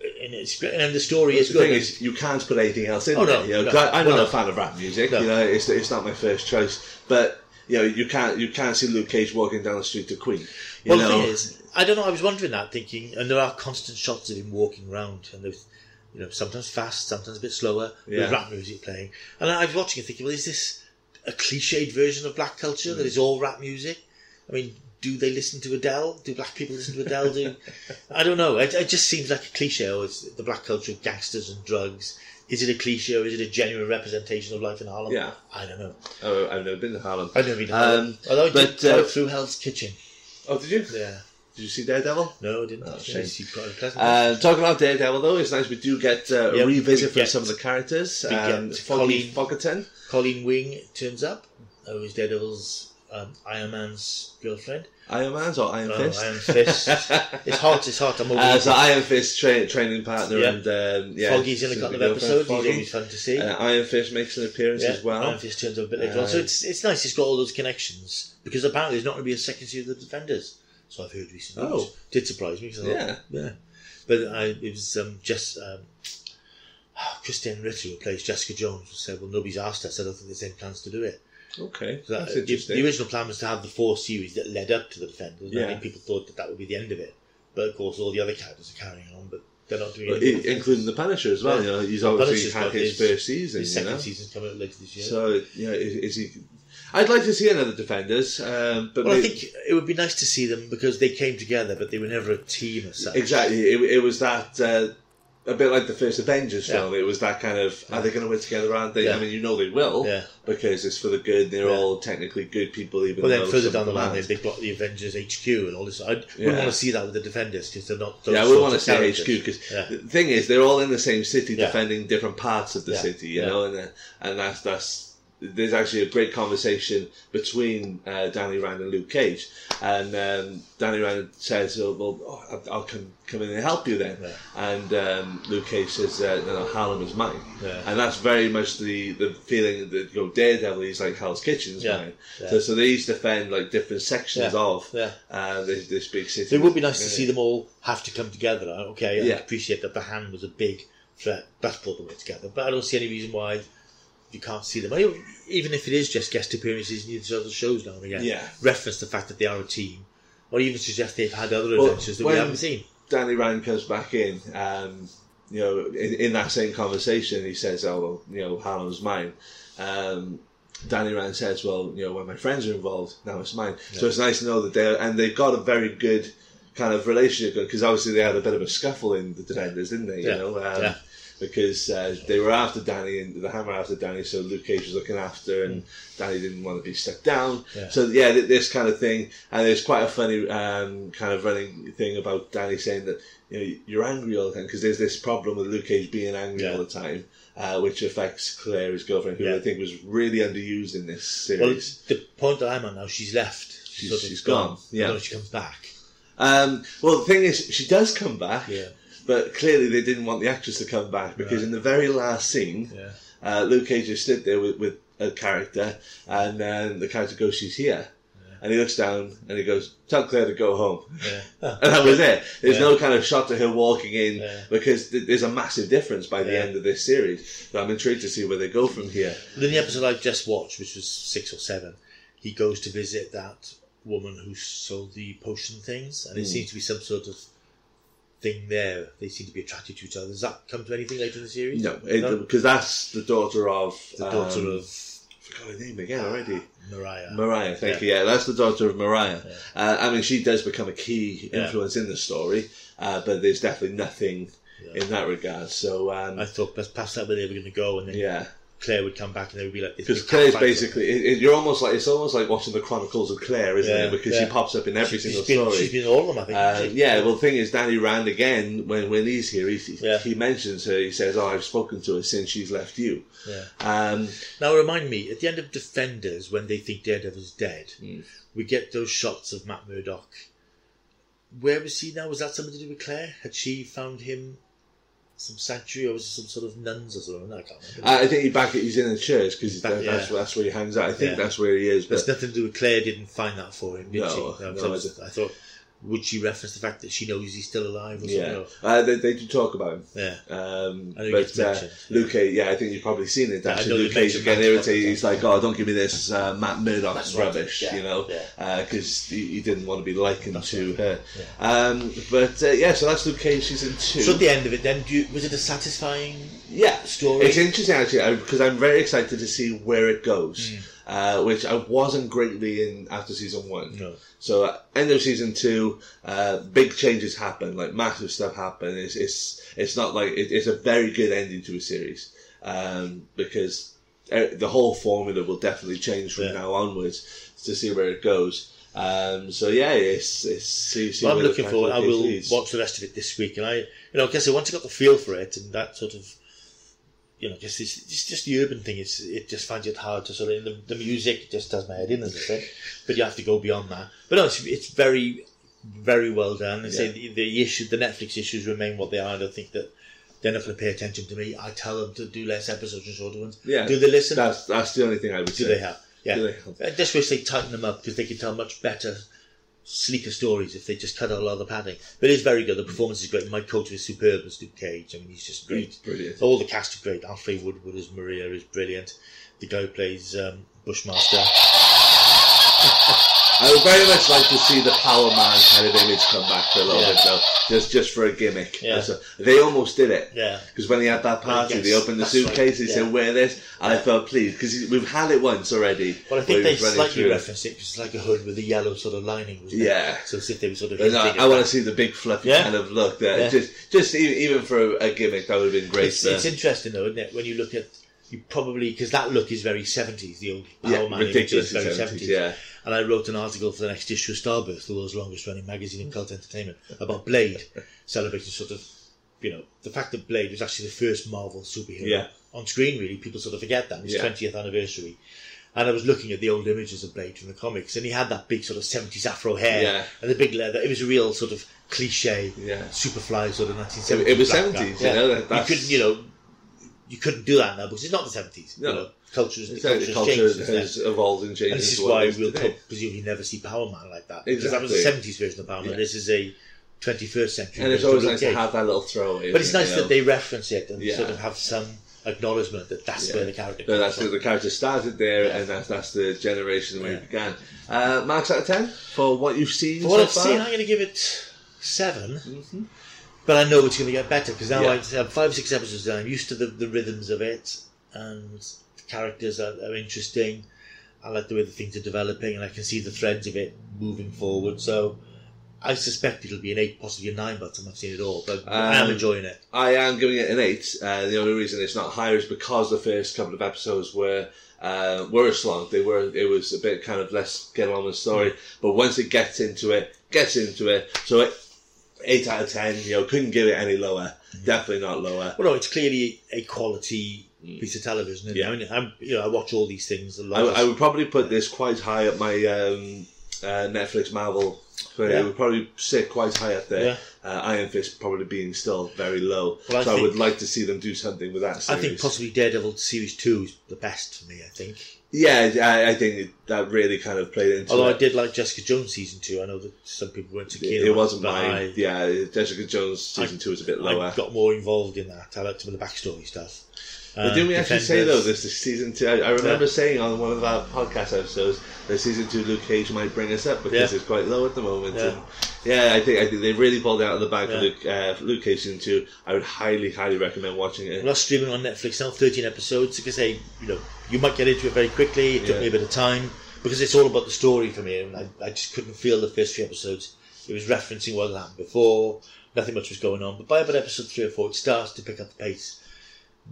and it's great, and the story is the good. thing is, you can't put anything else in Oh, there. no, you know, no. I'm Well, not no. a fan of rap music. No. You know, it's, it's not my first choice. But you know, you can't you can't see Luke Cage walking down the street to Queen. Well, know, the thing is, I don't know. I was wondering that, thinking, and there are constant shots of him walking around, and there's, you know, sometimes fast, sometimes a bit slower, Yeah. with rap music playing. And I was watching and thinking, well, is this a cliched version of black culture that is all rap music? I mean, do they listen to Adele? Do black people listen to Adele? Do I don't know. It, it just seems like a cliche. Or it's the black culture of gangsters and drugs. Is it a cliche or is it a genuine representation of life in Harlem? Yeah. I don't know. oh, I've never been to Harlem. I've never been to Harlem. Um, Although I but, did uh, through Hell's Kitchen. Oh, did you? Yeah. Did you see Daredevil? No, I didn't. Oh, shame. you got a Uh, talking about Daredevil, though, it's nice we do get uh, a revisit from some of the characters. Um, Foggy Colleen- Foggerton. Colleen Wing turns up, who is Daredevil's um, Iron Man's girlfriend. Iron Man's or Iron Oh, Fist? Iron Fist. [laughs] it's hard. it's hot. I'm Uh, so Iron Fist tra- training partner Yeah. and um, yeah, Foggy's in a couple of episodes. Foggy. He's always fun to see. Uh, Iron Fist makes an appearance yeah, as well. Iron Fist turns up a bit later on. So Uh, it's it's nice. It's got all those connections because apparently there's not going to be a second series of the Defenders. So I've heard recently. Oh. did surprise me. 'cause I thought, Yeah. yeah. But I, it was um, just um, [sighs] Krysten Ritter who plays Jessica Jones said, "Well, nobody's asked us. I don't think there's any plans to do it." Okay, So that- that's the, interesting. the original plan was to have the four series that led up to the Defenders. Yeah. think people thought that that would be the end of it. But of course, all the other characters are carrying on, but they're not doing But anything. i- including the Punisher as well. Yeah. You know, he's obviously had his, his- first season. His you second know? season's coming up later this year. So yeah, is, is he? I'd like to see another Defenders, um, but well, I think it would be nice to see them because they came together, but they were never a team as such. exactly it, it was that uh, a bit like the first Avengers Yeah. film. It was that kind of are they going to work together? Aren't they? Yeah. I mean, you know they will Yeah. because it's for the good. They're Yeah. all technically good people, even But then though further down the line, they, they've got the Avengers HQ and all this. I wouldn't want to see that with the Defenders because they're not. Those Yeah, we want to see. HQ because Yeah. the thing is, they're all in the same city Yeah. defending different parts of the Yeah. city, you Yeah. know, and uh, and that's that's there's actually a great conversation between uh, Danny Rand and Luke Cage, and um, Danny Rand says, oh, "Well, oh, I'll- come come in and help you then," Yeah. and um, Luke Cage says, uh, "No, no, Harlem is mine," Yeah. and that's very much the the feeling that you know Daredevil is like Hell's Kitchen's Yeah. mine. So so they each defend like different sections of Yeah. uh, this, this big city. So it would be nice to see them all have to come together. Okay, I appreciate that the hand was a big threat. That's brought them together. But I don't see any reason why you can't see them. Even if it is just guest appearances in each other's shows now and again. Yeah. Reference the fact that they are a team. Or even suggest they've had other Well, adventures that we haven't seen. Danny Rand comes back in, um, you know, in, in that same conversation, he says, "Oh, well, you know, Harlem's mine." Um, Danny Rand says, "Well, you know, when my friends are involved, now it's mine." So it's nice to know that they and they've got a very good kind of relationship because obviously they had a bit of a scuffle in the defenders, didn't they? You Yeah. know, um, Yeah. Because uh, they were after Danny and the Hammer after Danny, so Luke Cage was looking after, and Danny didn't want to be stuck down. Yeah. So yeah, this kind of thing, and there's quite a funny um, kind of running thing about Danny saying that you know you're angry all the time because there's this problem with Luke Cage being angry Yeah. all the time, uh, which affects Claire, his girlfriend, who Yeah. I think was really underused in this Well, series. the point that I'm on now, she's left. She's- she's gone, yeah. Know if she comes back. Um, well, the thing is, she does come back, Yeah. But clearly they didn't want the actress to come back because Right. in the very last scene, Yeah. uh, Luke Cage just stood there with, with a character, and then the character goes, "She's here," and he looks down and he goes, "Tell Claire to go home," Yeah. [laughs] and that was it. There's no kind of shot to her walking in because th- there's a massive difference by the end of this series. So I'm intrigued to see where they go from here. But in the episode I just watched, which was six or seven, he goes to visit that woman who sold the potion things, and it Mm. seems to be some sort of thing there. They seem to be attracted to each other. Does that come to anything later in the series? No, because that's the daughter of The daughter um, of I forgot her name again already. Mariah. Mariah, thank you. Yeah, that's the daughter of Mariah. Yeah. Uh, I mean, she does become a key Yeah. influence in the story, uh, but there's definitely nothing Yeah. in that regard. So, um, I thought that's past that where they were going to go, and then yeah, Claire would come back, and they would be like because Claire's basically it, it, you're almost like it's almost like watching the Chronicles of Claire, isn't Yeah, it? Because yeah. she pops up in every She's single been, story. she's been all of them, I think. Uh, yeah, well, the thing is, Danny Rand again when when he's here, he, he- Yeah. he mentions her. He says, "Oh, I've spoken to her since she's left you." yeah. Um, Now remind me, at the end of Defenders, when they think Daredevil's dead, Mm. we get those shots of Matt Murdock. Where was he now? Was that something to do with Claire? Had she found him some sanctuary or was it some sort of nuns or something? I can't remember. I think he back he's in a church because that's, yeah. that's where he hangs out. I think Yeah. that's where he is. There's But nothing to do with Claire didn't find that for him, did No, she? no, so I I, I thought, would she reference the fact that she knows he's still alive or something? yeah, Or- uh, they, they do talk about him. yeah. Um, but uh. Luke yeah, I think you've probably seen it. Actually, know Luke Cage getting irritated. He's like, "Oh, don't give me this uh, Matt right, rubbish," yeah, you know, yeah. because he, he didn't want to be likened That's to right, her. yeah. Um, but uh, yeah, so that's Luke Cage season two. So at the end of it, then, do you, was it a satisfying yeah, story? It's interesting actually because I'm very excited to see where it goes, Mm. Uh, which I wasn't greatly in after season one. No. So uh, end of season two, uh, big changes happen, like massive stuff happen. It's it's it's not like it, it's a very good ending to a series um, because uh, the whole formula will definitely change from Yeah. now onwards to see where it goes. Um, so yeah, it's it's Well, I'm looking forward. I will leads. watch the rest of it this week, and I, you know, I guess I once I got the feel for it, and that sort of, you know, just it's, it's just the urban thing. It's it just finds it hard to sort of the, the music just does my head in, as I said. But you have to go beyond that. But no, it's, it's very, very well done. And say the, the issue, the Netflix issues remain what they are. I don't think that they're not going to pay attention to me. I tell them to do less episodes and shorter ones. Yeah, Do they listen? That's that's the only thing I would do say. they have? Yeah. Do they? I just wish they'd tighten them up because they could tell much better, sleeker stories if they just cut out a lot of the padding. But it is very good. The performance is great. Mike Colter is superb as Luke Cage. I mean, he's just great. Brilliant. All the cast are great. Alfre Woodard as Maria is brilliant. The guy who plays um, Bushmaster. I would very much like to see the Power Man kind of image come back for a little Yeah. bit though, just just for a gimmick. Yeah. So they almost did it. Yeah. Because when he had that party, they opened the that's right, suitcase, he yeah. said, wear this, and I felt pleased, because we've had it once already. Well, I think they slightly through. referenced it 'cause it's like a hood with a yellow sort of lining. Wasn't it? Yeah. So if they were sort of. And I, I want to see the big fluffy Yeah. kind of look there. Yeah. Just, just even, for a gimmick, that would have been great. It's, it's interesting though, isn't it? When you look at you probably because that look is very seventies. The old Power yeah, Man image ridiculous is very 70s, yeah. And I wrote an article for the next issue of Starburst, the world's longest running magazine in cult entertainment, about Blade, [laughs] celebrating sort of, you know, the fact that Blade was actually the first Marvel superhero Yeah. on screen. Really, people sort of forget that. Yeah. twentieth anniversary. And I was looking at the old images of Blade from the comics, and he had that big sort of seventies afro hair Yeah. and the big leather. It was a real sort of cliche, Yeah. Superfly sort of nineteen seventies. It was 70s, you know, that- you couldn't, you know, you couldn't do that now because it's not the seventies. No. You know, cultures, the culture has culture changed. since then. has evolved and changed. And this is why we'll today. presumably never see Power Man like that. Because that was the 70s version of Power Man. Yeah. This is a 21st century And it's always nice to have that little throwaway. But it's nice you that they reference it and Yeah. sort of have some acknowledgement that that's Yeah. where the character that's from. the character started there, and that's that's the generation where Yeah. it began. Uh, marks out of ten for what you've seen For what so I've far. seen, I'm going to give it 7 Mhm. But I know it's going to get better because now Yeah. I have five, six episodes and I'm used to the, the rhythms of it, and the characters are, are interesting. I like the way the things are developing, and I can see the threads of it moving forward. So I suspect it'll be an eight, possibly a nine by the time I've seen it all. But I am Um, enjoying it. I am giving it an eight. Uh, the only reason it's not higher is because the first couple of episodes were uh, were slog. They were. It was a bit kind of less get on with the story. Mm. But once it gets into it, gets into it. So it, eight out of ten. You know, couldn't give it any lower. Mm. Definitely not lower. Well, no, it's clearly a quality piece of television. Mm. Yeah. it? I mean, I'm, you know, I watch all these things. A I, lot. I would probably put this quite high at my um, uh, Netflix Marvel. But Yeah. It would probably sit quite high up there. Yeah. Uh, Iron Fist probably being still very low. Well, I so I would like to see them do something with that Series. I think possibly Daredevil series two is the best for me. I think. Yeah, I, I think it, that really kind of played into Although I did like Jessica Jones season two. I know that some people weren't too keen. It, it wasn't but mine. I- yeah, Jessica Jones season I- two is a bit lower. I got more involved in that. I liked some of the backstory stuff. but didn't we actually say though this is season two? I, I remember Yeah. saying on one of our podcast episodes that season two Luke Cage might bring us up because Yeah. it's quite low at the moment. Yeah. And yeah, I think I think they really pulled it out of the bag Yeah. for Luke, uh, Luke Cage season two. I would highly, highly recommend watching it. Well, that's streaming on Netflix now, 13 episodes. Like I say, you know, you might get into it very quickly. It took Yeah. me a bit of time because it's all about the story for me, and I, I just couldn't feel the first few episodes. It was referencing what had happened before. Nothing much was going on, but by about episode three or four, it starts to pick up the pace,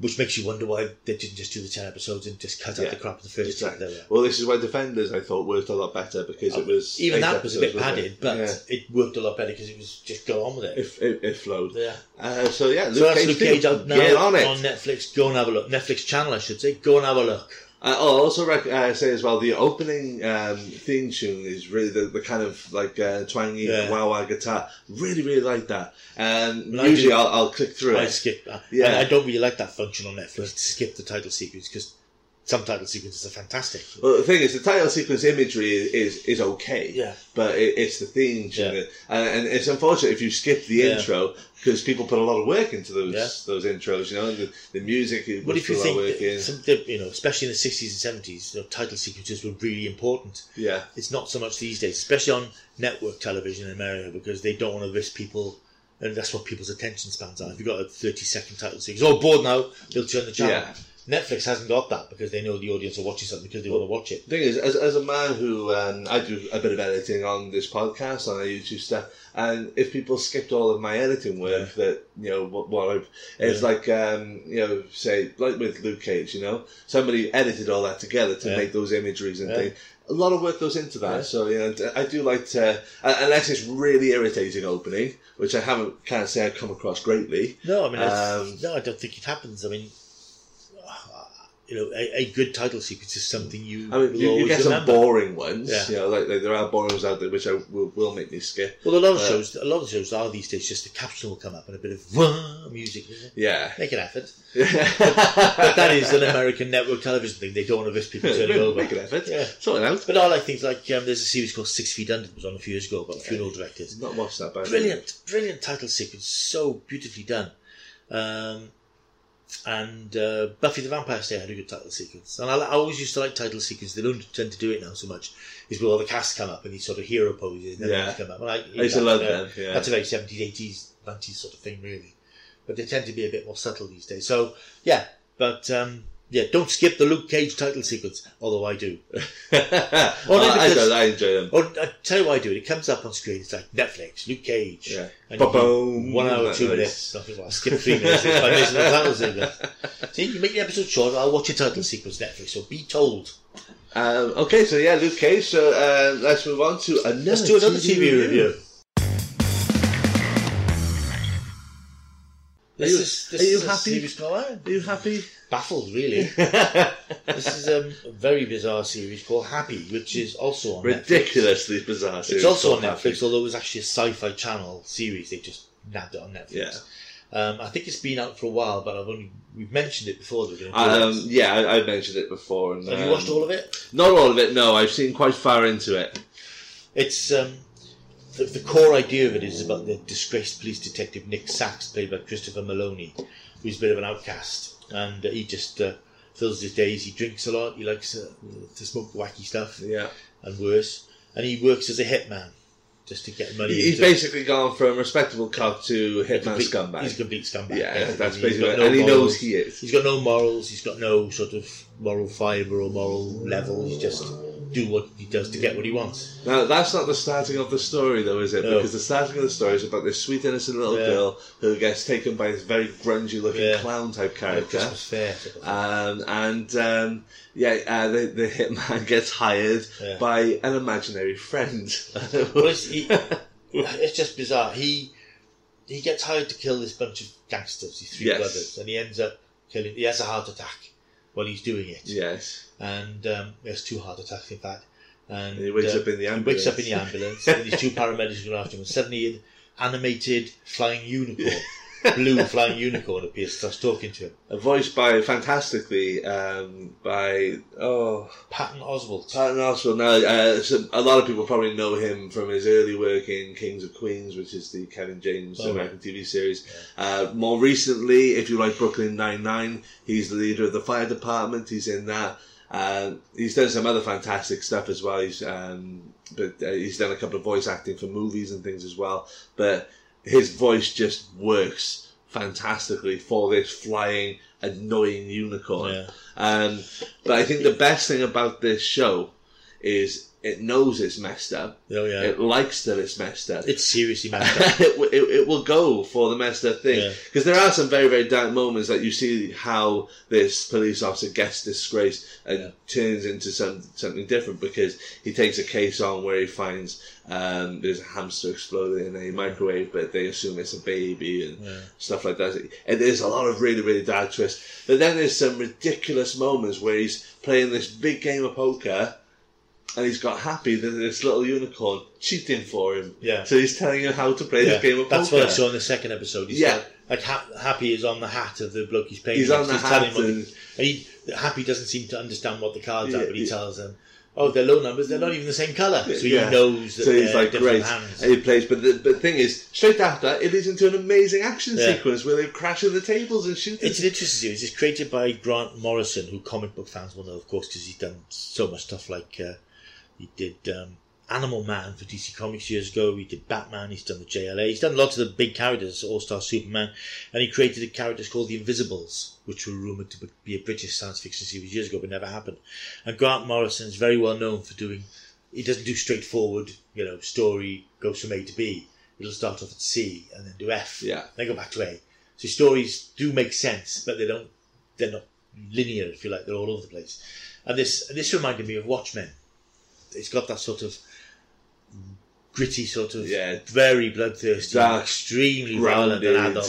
which makes you wonder why they didn't just do the 10 episodes and just cut Yeah. out the crap of the first. Exactly. There were. Well, this is why Defenders I thought worked a lot better because it was Even that was a bit padded, it? but yeah. it worked a lot better because it was just go on with it. it, it, it flowed. yeah. Uh, so yeah, Luke So that's Cage, Luke. Cage out now Get on it. Netflix. Go and have a look. Netflix channel, I should say. Go and have a look. I- I'll also rec- uh, say as well the opening um, theme tune is really the, the kind of like uh, twangy Yeah. wah wah guitar. Really, really like that. I usually do- I'll, I'll click through I it. skip. Uh, Yeah. yeah, I don't really like that function on Netflix skip the title sequence because some title sequences are fantastic. Well, the thing is, the title sequence imagery is is, is okay. Yeah. But it, it's the theme tune, Yeah. and, and it's unfortunate if you skip the Yeah. intro because people put a lot of work into those Yeah. those intros. You know, the, the music. But if you put a lot of think, that some, the- you know, especially in the sixties and seventies, you know, title sequences were really important. yeah, It's not so much these days, especially on network television in America, because they don't want to risk people, and that's what people's attention spans are. If you've got a thirty-second title sequence, oh, bored now, they'll turn the channel. Yeah. Netflix hasn't got that because they know the audience are watching something because they want to watch it. The thing is, as, as a man who um, I do a bit of editing on this podcast on our YouTube stuff, and if people skipped all of my editing work, that you know what, what I've, it's Yeah. like um, you know, say like with Luke Cage, you know, somebody edited all that together to Yeah. make those imageries and Yeah. things. A lot of work goes into that, Yeah. so you know, I do like to, uh, unless it's really irritating opening, which I haven't can't say I've come across greatly. No, I mean, Um, no, I don't think it happens. I mean, you know, a, a good title sequence is something you I mean, you, you get some boring ones, Yeah. you know, like, like there are boring ones out there which I will, will make me skip. Well, a lot of Uh, shows, a lot of shows are these days just the caption will come up and a bit of wah music. Yeah. Make an effort. but But that is an American network television thing. They don't want to risk people turning [laughs] over. Make an effort. Yeah. Sort it out. But I like things like um, there's a series called Six Feet Under that was on a few years ago about funeral directors. Not watched that bad. Brilliant, brilliant title sequence, so beautifully done. Um, and uh, Buffy the Vampire Slayer had a good title sequence, and I, I always used to like title sequences. They don't tend to do it now so much. Is where all the cast come up and these sort of hero poses, and Yeah. come up. And I, I used to love them. Yeah. That's a very seventies, eighties, nineties sort of thing, really. But they tend to be a bit more subtle these days. So yeah, but um, yeah, don't skip the Luke Cage title sequence. Although I do. [laughs] I, Only I, because- don't, I enjoy them. Or I tell you why I do it. It comes up on screen. It's like Netflix, Luke Cage. Yeah. Ba-boom. one hour, Nice. two minutes. Nothing. Well, I skip three minutes if I miss the title sequence. [laughs] See, you make the episode short. I'll watch your title sequence Netflix. So be told. Um, okay, so yeah, Luke Cage. So uh, let's move on to another. Let's do another TV review. Are This you- is, this are you happy? Are you happy? Baffled, really. [laughs] this is um, a very bizarre series called Happy, which is also on Netflix. Ridiculously bizarre. series It's also on Netflix, Happy. although it was actually a sci-fi channel series. They just nabbed it on Netflix. Yeah. Um, I think it's been out for a while, but I've only we've mentioned it before. That we're going to do Um, yeah, I, I mentioned it before. And, Have you um, watched all of it? Not all of it. No, I've seen quite far into it. It's um, the, the core idea of it is about the disgraced police detective Nick Sax, played by Christopher Meloni, who's a bit of an outcast, and he just uh, fills his days. He drinks a lot. He likes uh, to smoke wacky stuff Yeah, and worse, and he works as a hitman just to get money. he's basically gone from respectable cop to hitman complete- scumbag. He's a complete scumbag. yeah, that's He's basically, no and he morals. knows he is. He's got no morals. He's got no sort of moral fibre or moral level. He's just do what he does to get what he wants. Now that's not the starting of the story, though, is it? No. Because the starting of the story is about this sweet, innocent little Yeah. girl who gets taken by this very grungy-looking Yeah. clown type character. Christmas fair. Sort of thing. Um, and um, yeah, uh, the, the hitman [laughs] gets hired Yeah. by an imaginary friend. [laughs] Well, it's, he, it's just bizarre. He he gets hired to kill this bunch of gangsters, these three Yes. brothers, and he ends up killing. He has a heart attack while he's doing it, yes, and um, he has two heart attacks, in fact. And And he wakes uh, up in the ambulance. He wakes up in the ambulance. and these two paramedics go after him, and suddenly an animated flying unicorn, [laughs] blue flying unicorn appears, starts talking to him. A voice by fantastically um, by oh Patton Oswalt. Patton Oswalt. Now, uh, a lot of people probably know him from his early work in Kings of Queens, which is the Kevin James Oh, American TV series. Uh, more recently, if you like Brooklyn Nine Nine, he's the leader of the fire department. He's in that. Uh, he's done some other fantastic stuff as well. He's um, but uh, he's done a couple of voice acting for movies and things as well. But his voice just works fantastically for this flying annoying unicorn. Yeah. Um, but I think the best thing about this show is it knows it's messed up. Oh yeah, It likes that it's messed up. it's seriously messed [laughs] up. it, w- it, it will go for the messed up thing Yeah. because there are some very very dark moments that you see how this police officer gets disgraced and Yeah. turns into some, something different because he takes a case on where he finds um, there's a hamster exploding in a microwave but they assume it's a baby and Yeah. stuff like that and there's a lot of really really dark twists but then there's some ridiculous moments where he's playing this big game of poker and he's got happy that this little unicorn cheating for him Yeah. so he's telling him how to play Yeah, the game of that's poker. what I saw in the second episode. He's Yeah. got- like ha- Happy is on the hat of the bloke he's playing. He's on the telling hat and- and he, Happy doesn't seem to understand what the cards Yeah, are, but he yeah. tells them, "Oh, they're low numbers. They're not even the same color." So he knows that So he's like, different great. hands. And he plays, but the, but the thing is, straight after, it leads into an amazing action sequence where they're crashing the tables and shooting. It's an interesting series. It's created by Grant Morrison, who comic book fans will know, of course, because he's done so much stuff like uh, he did um, Animal Man for DC Comics years ago. He did Batman. He's done the JLA. He's done lots of the big characters, All Star Superman, and he created a characters called the Invisibles, which were rumored to be a British science fiction series years ago, but never happened. And Grant Morrison is very well known for doing. He doesn't do straightforward, you know, story goes from A to B. It'll start off at C and then do F, Yeah. then go back to A. So stories do make sense, but they don't. They're not linear, if you like. They're all over the place. And this this reminded me of Watchmen. It's got that sort of gritty, sort of Yeah. very bloodthirsty, Dark, extremely violent and adult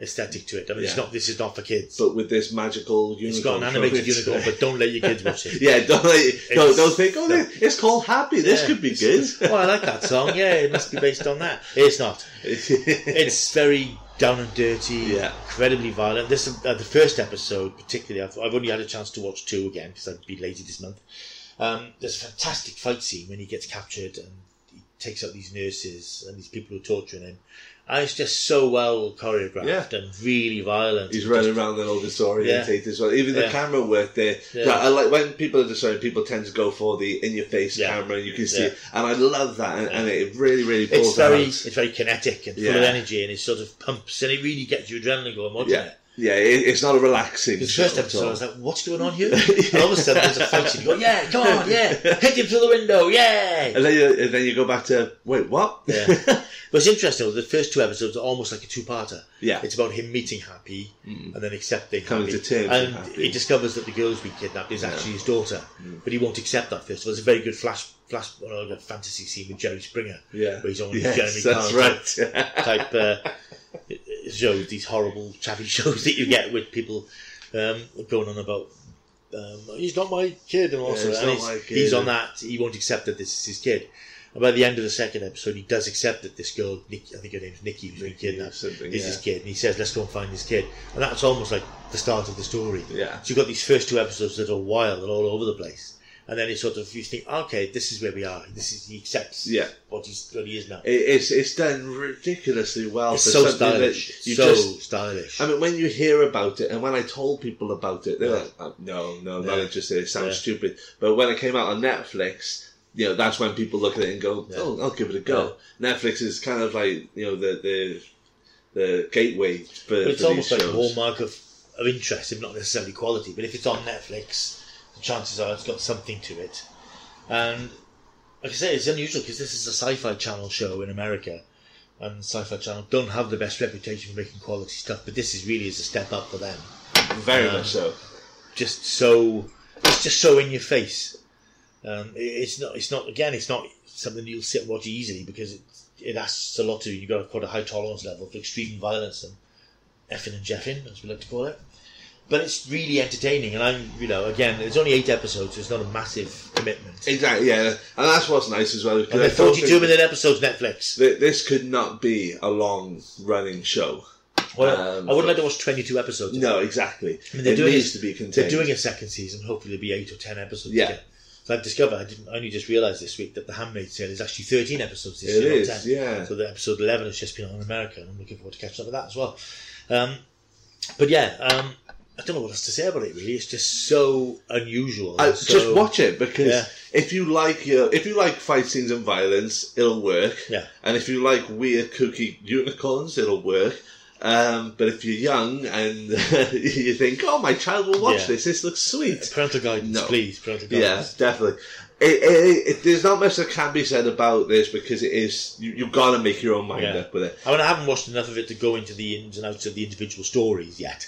aesthetic to it. I mean, it's not. This is not for kids. but with this magical unicorn. it's got an animated unicorn, but don't let your kids watch it. [laughs] yeah, don't let, don't, don't think, oh, no. it's called Happy. This Yeah. could be good. [laughs] oh, I like that song. Yeah, it must be based on that. It's not. [laughs] It's very down and dirty, Yeah. incredibly violent. This uh, the first episode, particularly. I've, I've only had a chance to watch two again because I'd be lazy this month. Um, there's a fantastic fight scene when he gets captured and he takes out these nurses and these people who are torturing him. And it's just so well choreographed Yeah. and really violent. He's running just- around and all disorientated as well. Even the Yeah. camera work there. Yeah. Right, I like when people are disoriented, people tend to go for the in your face Yeah. camera and you can see Yeah. it. And I love that. And, and it really, really pulls It's very, out. it's very kinetic and full of Yeah. energy, and it sort of pumps, and it really gets you adrenaline going watching Yeah. it. Yeah, it, it's not a relaxing. The first episode, I was like, "What's going on here?" [laughs] And all of a sudden, there's a fight. You go, "Yeah, come on, yeah, [laughs] hit him through the window, yeah." And then, you, and then you go back to wait, what? Yeah. [laughs] But it's interesting. The first two episodes are almost like a two-parter. Yeah. It's about him meeting Happy and then accepting Coming Happy. to terms and he discovers that the girl who's been kidnapped is actually his daughter, Mm. but he won't accept that first. of all. There's a very good flash, flash, well, fantasy scene with Jerry Springer, yeah, where he's on yes, Jeremy that's Kyle right. type uh, shows, these horrible chatty [laughs] shows that you get with people um, going on about. Um, he's not my kid, and also he's and he's, he's on that. He won't accept that this is his kid. And by the end of the second episode, he does accept that this girl, I think her name's Nikki, who's Nikki kidnapped, is yeah. his kid. And he says, "Let's go and find this kid." And that's almost like the start of the story. Yeah. So you've got these first two episodes that are wild and all over the place, and then it sort of you think, "Okay, this is where we are. This is he accepts Yeah. what he's what he is now." It, it's it's done ridiculously well It's for so stylish. you so just. stylish. I mean, when you hear about it, and when I told people about it, they're Yeah. like, oh, "No, no, not Yeah. interested. It sounds Yeah. stupid." But when it came out on Netflix, you know, that's when people look at it and go. "Oh, I'll give it a go." Netflix is kind of like you know the the the gateway for, But it's for almost like a hallmark of, of interest, if not necessarily quality. But if it's on Netflix, chances are it's got something to it. And like I say, it's unusual because this is a sci-fi channel show in America, and sci-fi channel don't have the best reputation for making quality stuff. But this is really is a step up for them. Very um, much so. Just so it's just so in your face. Um, it- it's not. It's not. Again, it's not something you'll sit and watch easily because it it asks a lot of you. You've got to put a high tolerance level for extreme violence and effing and jeffing, as we like to call it. But it's really entertaining, and I'm, you know, again, it's only eight episodes, so it's not a massive commitment. Exactly, yeah, and that's what's nice as well. And they're 42 minute episodes, Netflix. that This could not be a long running show. Well, Um, I wouldn't like to watch 22 episodes. No, exactly. I mean, they're it doing needs it- to be contained. They're doing a second season. Hopefully, there'll be eight or ten episodes. Yeah. again. So I've discovered I didn't. I only just realised this week that The Handmaid's Tale is actually thirteen episodes this It year. not is, 10. yeah. So the episode eleven has just been on America, and I'm looking forward to catching up with that as well. Um, but yeah, um, I don't know what else to say about it. Really, it's just so unusual. I, so- just watch it because Yeah. if you like your, if you like fight scenes and violence, it'll work. Yeah. And if you like weird, kooky unicorns, it'll work. Um, but if you're young and [laughs] you think, "Oh, my child will watch Yeah. this. This looks sweet," Parental guidance, No. please. Parental guidance. Yeah, definitely. it, it, it, there's not much that can be said about this because it is you, you've got to make your own mind Yeah. up with it. I mean, I haven't watched enough of it to go into the ins and outs of the individual stories yet,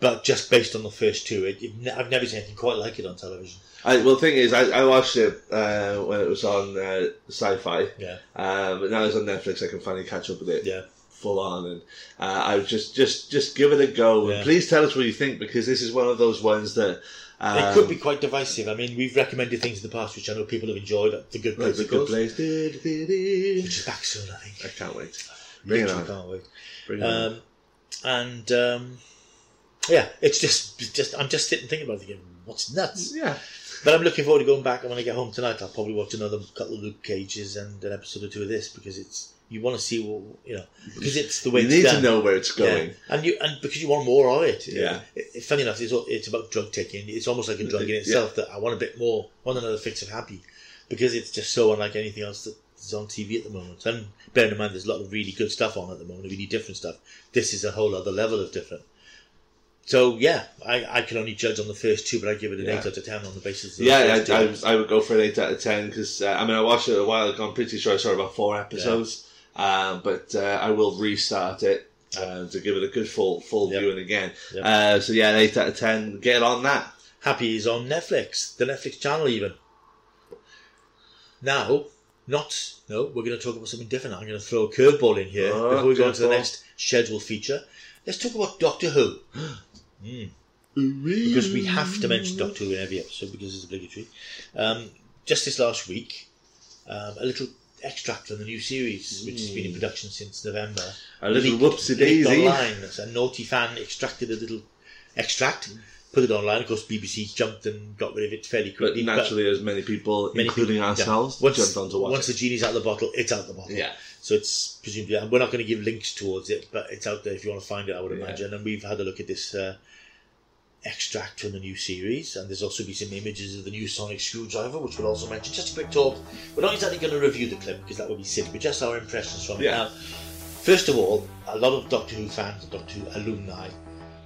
but just based on the first two, it, it, I've never seen anything quite like it on television. I, well, the thing is, I, I watched it uh, when it was on uh, Sci-Fi, Yeah, um, but now it's on Netflix. I can finally catch up with it yeah. full on, and uh, I would just just just give it a go. Yeah. And please tell us what you think because this is one of those ones that um, it could be quite divisive. I mean, we've recommended things in the past which I know people have enjoyed. The Good Place, the good place. Which is back soon, I think. I can't wait. Bring it on. Can't wait. Bring it on. Um, and um, yeah, it's just, it's just I'm just sitting thinking about it, thinking, what's nuts? Yeah, But I'm looking forward to going back. And when I get home tonight, I'll probably watch another couple of Luke Cages and an episode or two of this because it's you want to see what you know because it's the way you it's need done. to know where it's going. Yeah. and you and because you want more of it. Yeah. It, funny enough, it's, it's about drug taking. It's almost like a drug in Yeah. itself that I want a bit more. I want another fix of happy because it's just so unlike anything else that's on TV at the moment. And bearing in mind, there's a lot of really good stuff on at the moment, really different stuff. This is a whole other level of different. So yeah, I, I can only judge on the first two, but I give it an Yeah. eight out of ten on the basis. Of the Yeah, I. I, I would go for an eight out of ten because uh, I mean I watched it a while ago. I'm pretty sure I saw about four episodes, um, but uh, I will restart it uh, to give it a good full full Yep. viewing again. Yep. Uh, so yeah, an eight out of ten. Get on that. Happy is on Netflix, the Netflix channel even. Now, not no, we're going to talk about something different. I'm going to throw a curveball in here Oh, before we go on to the next scheduled feature. Let's talk about Doctor Who. [gasps] Mm. Because we have to mention Doctor Who in every episode because it's obligatory. Um, just this last week, um, a little extract from the new series, which has been in production since November. A little leaked- whoopsie leaked daisy. online. A naughty fan extracted a little extract, put it online. Of course, BBC jumped and got rid of it fairly But quickly. naturally, as many people, many including people- ourselves, yeah. once, jumped on to watch once it. the genie's out of the bottle, it's out of the bottle. Yeah. So it's presumably, and we're not going to give links towards it, but it's out there if you want to find it. I would Yeah. imagine. And we've had a look at this uh, extract from the new series, and there's also been some images of the new sonic screwdriver, which we'll also mention. Just a quick talk. We're not exactly going to review the clip because that would be silly, but just our impressions from it. Yeah. Now, first of all, a lot of Doctor Who fans Doctor Who alumni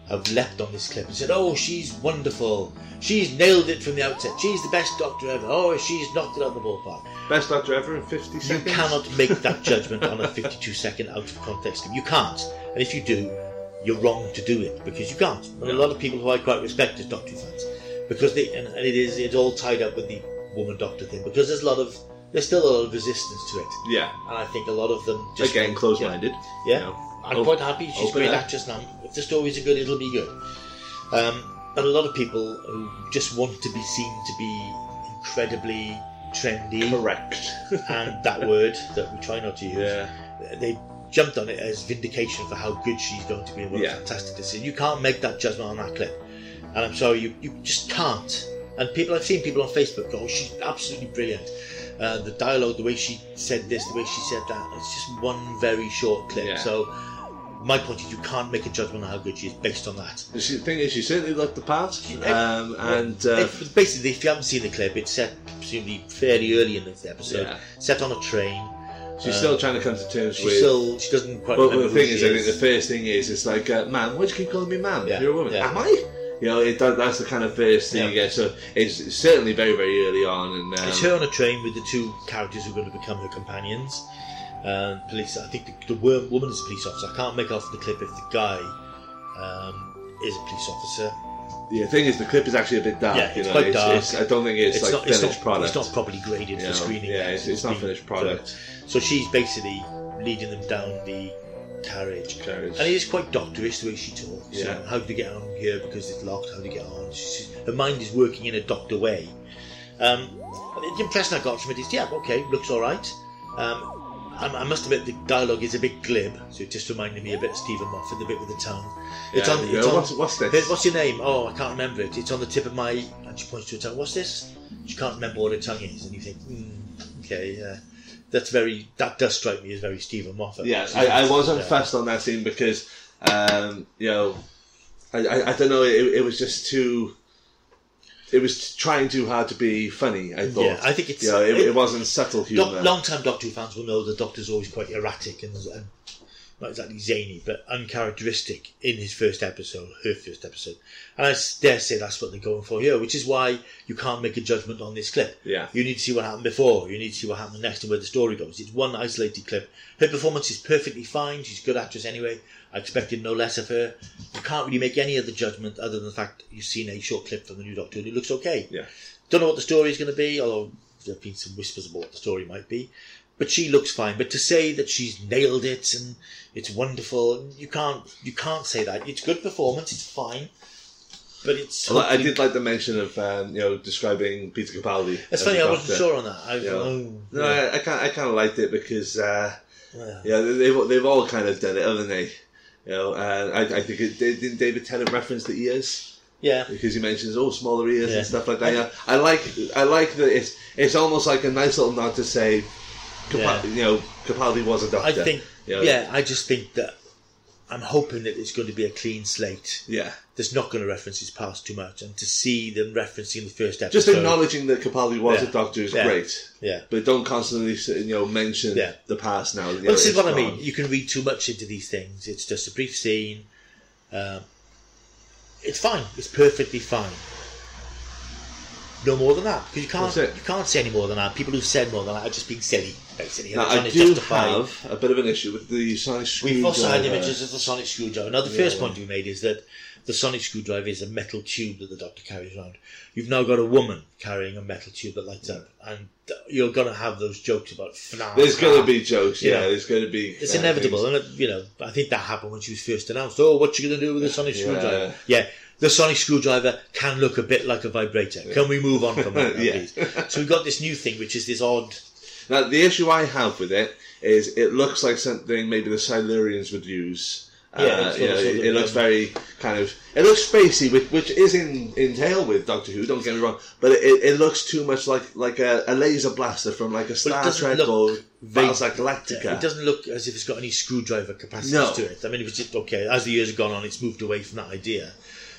have leapt on this clip and said, "Oh, she's wonderful. She's nailed it from the outset. She's the best Doctor ever. Oh, she's knocked it out of the ballpark." Best Doctor ever in 50 You cannot make that judgment on a 52 second out of context clip. You can't. And if you do, you're wrong to do it because you can't. And a lot of people who I quite respect as Doctor fans, because they and, and it is it's all tied up with the woman Doctor thing because there's a lot of there's still a lot of resistance to it, Yeah. and I think a lot of them just Again, close minded. Yeah, You know, I'm quite happy. She's great actress now. If the stories are good, it'll be good. Um, but a lot of people who just want to be seen to be incredibly trendy Correct. [laughs] and that word that we try not to use, yeah. they jumped on it as vindication for how good she's going to be and what Yeah. a fantastic decision. You can't make that judgment on that clip. And I'm sorry, you, you just can't. And people, I've seen people on Facebook go, oh, she's absolutely brilliant. Uh, the dialogue, the way she said this, the way she said that, it's just one very short clip. Yeah. So, my point is, you can't make a judgment on how good she is based on that. The thing is, she certainly looked the part. Um, and uh, If- basically, if you haven't seen the clip, it's set presumably fairly early in the episode. Yeah. Set on a train. She's uh, still trying to come to terms She with. still she doesn't quite But the thing is, I think the first thing is, it's like, uh, "Ma'am, why do you keep calling me ma'am? Yeah, You're a woman. yeah. Am I?" You know, it, that, that's the kind of first thing Yeah. you get. So it's, it's certainly very, very early on, and um, It's her on a train with the two characters who are going to become her companions. Um, police. I think the, the woman is a police officer. I can't make off the clip if the guy um, is a police officer. The thing is, the clip is actually a bit dark. Yeah, you it's know, quite it's, dark. It's, I don't think it's, like not. finished It's not, product. it's not properly graded you for know. screening. Yeah, it's, it's not finished filmed. product. So she's basically leading them down the carriage. Carriage. And it is quite doctorish the way she talks. Yeah. So how do you get on here because it's locked? How do you get on? She's, her mind is working in a doctor way. Um, the impression I got from it is, yeah, okay, looks all right. Um, I, I must admit the dialogue is a bit glib, so it just reminded me a bit of Steven Moffat, the bit with the tongue. It's Yeah, on. yeah, It's on what's, what's this? What's your name? Oh, I can't remember it. It's on the tip of my. And she points to her tongue. What's this? She can't remember what her tongue is, and you think, hmm, okay, yeah, that's very. That does strike me as very Steven Moffat. Yes, I, I wasn't Yeah. on that scene because, um, you know, I, I, I don't know, it, it was just too. It was trying too hard to be funny. I thought. Yeah, I think it's- You know, it, it- wasn't subtle humour. Long time Doctor Who fans will know the Doctor's always quite erratic and, and not exactly zany, but uncharacteristic in his first episode, her first episode. And I dare say that's what they're going for here, which is why you can't make a judgment on this clip. Yeah. You need to see what happened before. You need to see what happened next and where the story goes. It's one isolated clip. Her performance is perfectly fine. She's a good actress anyway. I expected no less of her. You can't really make any other judgment other than the fact you've seen a short clip from the new Doctor and it looks okay. Yeah. Don't know what the story is going to be, although there have been some whispers about what the story might be. But she looks fine. But to say that she's nailed it and it's wonderful, you can't you can't say that. It's good performance. It's fine. But it's Well, I did like the mention of um, you know describing Peter Capaldi. It's funny. I wasn't sure on that. I, Yeah. oh, No, I, I kind I kind of liked it because uh, yeah. yeah, they- they've they've all kind of done it, haven't they? You know, uh, I, I think it, didn't David Tennant reference the ears yeah. because he mentions oh smaller ears Yeah. and stuff like that. Yeah, I like I like that it's it's almost like a nice little nod to say, Capa- Yeah. you know, Capaldi was a doctor. I think, you know. yeah, I just think that I'm hoping that it's going to be a clean slate. yeah. That's not going to reference his past too much, and to see them referencing the first episode. Just acknowledging that Capaldi was Yeah. a doctor is Yeah. great, Yeah. but don't constantly you know mention Yeah. the past now. know, Well, this is what I mean. You can read too much into these things. It's just a brief scene. Um, it's fine. It's perfectly fine. No more than that, because you can't you can't say any more than that. People who've said more than that are just being silly, basically. Now, I do have a bit of an issue with the sonic screwdriver. We've also had images of the sonic screwdriver. Now, the first point we made is that the sonic screwdriver is a metal tube that the doctor carries around. You've now got a woman carrying a metal tube that lights up, and you're going to have those jokes about FNAF. There's going to be jokes, yeah. Yeah. There's going to be. It's uh, inevitable, things. and it, you know, I think that happened when she was first announced. Oh, what you going to do with the sonic Yeah. screwdriver? Yeah, the sonic screwdriver can look a bit like a vibrator. Can we move on from that, [laughs] Yeah. please? So we've got this new thing, which is this odd. Now, the issue I have with it is it looks like something maybe the Silurians would use. Yeah, it's you know, sort it, of, it looks um, very kind of. It looks spacey, which, which is in in tail with Doctor Who. Don't get me wrong, but it, it looks too much like like a, a laser blaster from like a Star Trek or Battlestar Galactica. It doesn't look as if it's got any screwdriver capacity No. to it. I mean, if it's just okay, as the years have gone on, it's moved away from that idea.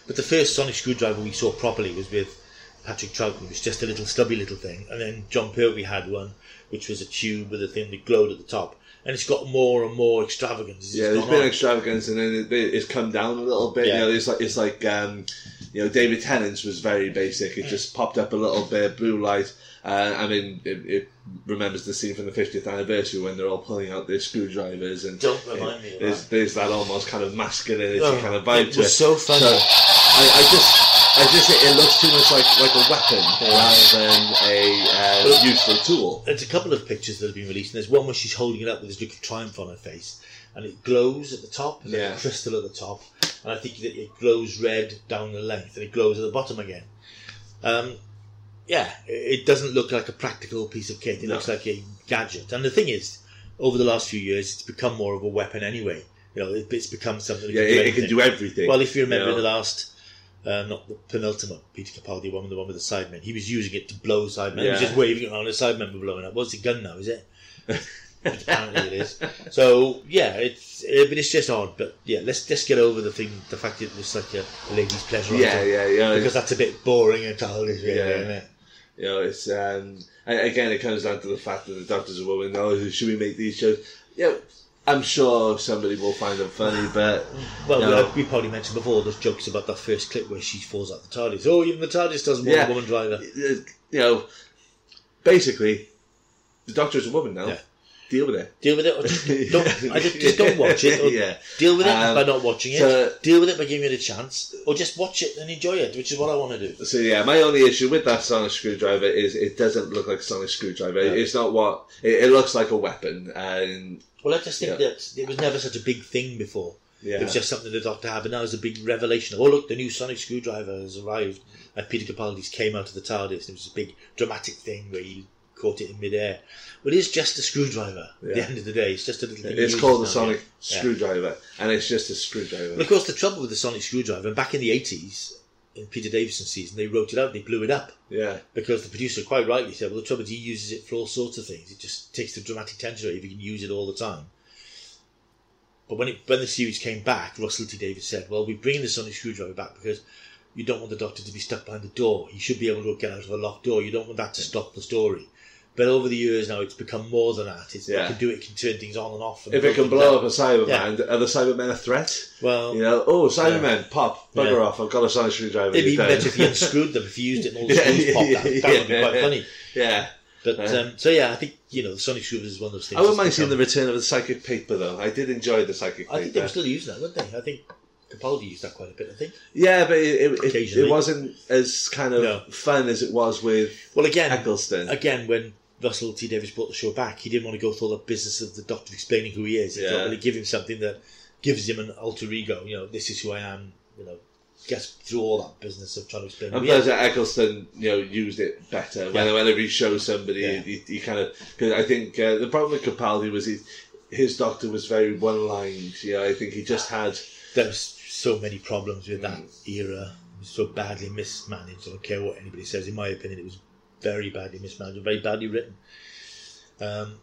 But the first sonic screwdriver we saw properly was with Patrick Troughton, which was just a little stubby little thing, and then Jon Pertwee had one, which was a tube with a thing that glowed at the top, and it's got more and more extravagance. it's Yeah, there's been on. extravagance, and then it, it's come down a little bit. Yeah. You know, it's like it's like um, you know, David Tennant's was very basic. It just popped up a little bit, blue light. Uh, I mean, it, it remembers the scene from the 50th anniversary when they're all pulling out their screwdrivers, and Don't remind me of there's, that. there's that almost kind of masculinity Oh, kind of vibe it to was it. so funny. I, I just, I just, it looks too much like like a weapon rather than a uh, useful tool. There's a couple of pictures that have been released, and there's one where she's holding it up with this look of triumph on her face, and it glows at the top, and there's Yeah. a crystal at the top, and I think that it glows red down the length, and it glows at the bottom again. Um, yeah, it it doesn't look like a practical piece of kit. It No. looks like a gadget. And the thing is, over the last few years, it's become more of a weapon anyway. You know, it, it's become something that Yeah, can do it, it can do everything. Well, if you remember know. the last, uh, not the penultimate Peter Capaldi one, the one with the Cybermen, he was using it to blow Cybermen. He was Yeah. just waving it around, the Cybermen were blowing up. What's the gun now? Is it? [laughs] Apparently it is. So yeah, it's it, but it's just odd. But yeah, let's just get over the thing, the fact that it looks like a, lady's pleasure. yeah, item, yeah, yeah. Because that's a bit boring and childish, really, Yeah. isn't it? You know, it's um, a- again, it comes down to the fact that the doctor's a woman. Oh, should we make these shows? Yeah, I'm sure somebody will find them funny, but Well, we, we probably mentioned before those jokes about that first clip where she falls out the TARDIS. Oh, even the TARDIS doesn't want Yeah. a woman driver. uh, you know, basically, the Doctor is a woman now. Yeah. Deal with it. Deal with it, or just [laughs] don't. I just, just don't watch it. [laughs] Yeah. Deal with it Um, by not watching it. so- Deal with it by giving it a chance, or just watch it and enjoy it, which is what I want to do. So yeah, my only issue with that sonic screwdriver is it doesn't look like a sonic screwdriver. Yeah. It's not what it, it looks like a weapon, and Well, I just think Yeah. that it was never such a big thing before. yeah, It was just something the Doctor had, but now it's a big revelation. Oh, look, the new sonic screwdriver has arrived. And Peter Capaldi's came out of the TARDIS. It was a big dramatic thing where he caught it in midair. But it's just a screwdriver. At the end of the day, it's just a little thing. it's called a now, sonic yeah. screwdriver, and it's just a screwdriver. But of course, the trouble with the sonic screwdriver, and back in the 80s, in Peter Davison's season, they wrote it out, they blew it up. yeah, because the producer quite rightly said, well, the trouble is he uses it for all sorts of things. It just takes the dramatic tension away if you can use it all the time. But when it when the series came back, Russell T Davies said, well, we're bringing the sonic screwdriver back because you don't want the Doctor to be stuck behind the door. He should be able to get out of a locked door. You don't want that to stop the story. But over the years now, it's become more than that. It's, Yeah. It can do it, it can turn things on and off. And If it can blow up a Cyberman, are the Cybermen a threat? Well, You know, oh, Cybermen, pop, bugger Yeah. off, I've got a sonic screwdriver. it'd be better if he [laughs] unscrewed them, if he used it and all the Yeah, screws popped yeah, out. That would be quite yeah. funny. Yeah. But Yeah. um, so yeah, I think you know the Sonic Screwdriver is one of those things. I wouldn't mind seeing the return of the psychic paper, though. I did enjoy the psychic paper. I think they were still using that, weren't they? I think Capaldi used that quite a bit. I think. Yeah, but it, it, it, it wasn't as kind of No. fun as it was with Well, again, Eccleston. again, when Russell T Davies brought the show back, he didn't want to go through all the business of the Doctor explaining who he is. He Yeah. thought, well, give him something that gives him an alter ego. You know, this is who I am. You know, gets through all that business of trying to explain. I'm glad that Eccleston, you know, used it better. Yeah. Whenever he shows somebody, Yeah. he, he kind of. Because I think uh, the problem with Capaldi was he, his doctor was very one-lined. You know, I think he just had. There was so many problems with that Mm. era. It was so badly mismanaged. I don't care what anybody says. In my opinion, it was very badly mismanaged very badly written. Um,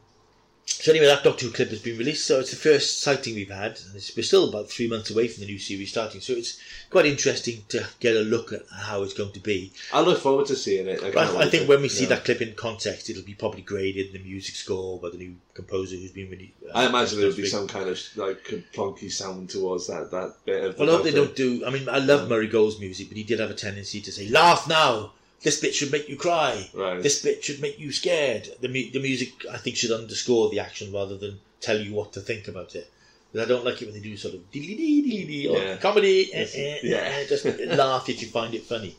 so anyway, that Doctor Who clip has been released. So it's the first sighting we've had. And it's, we're still about three months away from the new series starting. So it's quite interesting to get a look at how it's going to be. I look forward to seeing it. I, I, think to- when we see yeah. that clip in context, it'll be probably graded in the music score by the new composer who's been really. uh, I imagine there would be some kind of like plonky sound towards that that bit of. the Well, I hope they don't do. I mean, I love Murray Gold's music, but he did have a tendency to say, "Laugh now. This bit should make you cry. Right. This bit should make you scared." The mu- the music, I think, should underscore the action rather than tell you what to think about it. But I don't like it when they do sort of dee dee dee dee or Yeah. comedy. eh, Yes, eh, yeah. eh, just [laughs] laugh if you find it funny.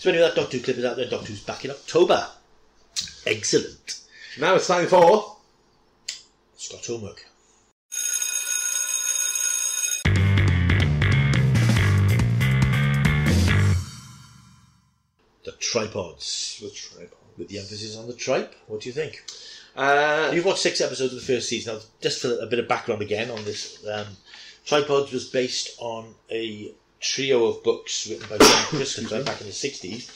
So anyway, that Doctor Who clip is out there. Doctor Who's back in October. Excellent. Now it's time for. Scott homework. Tripods, The tripod. with the emphasis on the tripe. What do you think? Uh, You've watched six episodes of the first season. Now, just for a bit of background again on this, um, Tripods was based on a trio of books written by John Christopher [coughs] back in the 60s.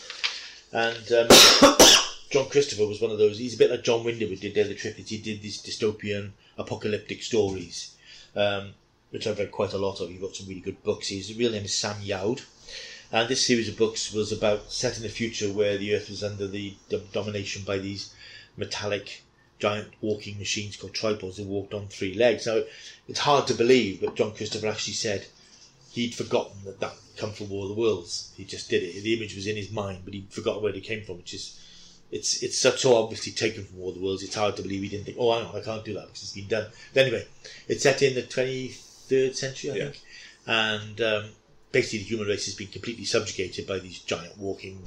And um, [coughs] John Christopher was one of those, he's a bit like John Wyndham did Daily Trippitt. He did these dystopian, apocalyptic stories, um, which I've read quite a lot of. He wrote some really good books. His real name is Sam Youd. And this series of books was about set in the future where the Earth was under the domination by these metallic giant walking machines called tripods that walked on three legs. Now, it's hard to believe, but John Christopher actually said he'd forgotten that that come from War of the Worlds. He just did it. The image was in his mind, but he forgot where it came from, which is it's it's so, so obviously taken from War of the Worlds. It's hard to believe he didn't think, oh, on, I can't do that because it's been done. But anyway, it's set in the 23rd century, I Yeah. think, and um, basically the human race has been completely subjugated by these giant walking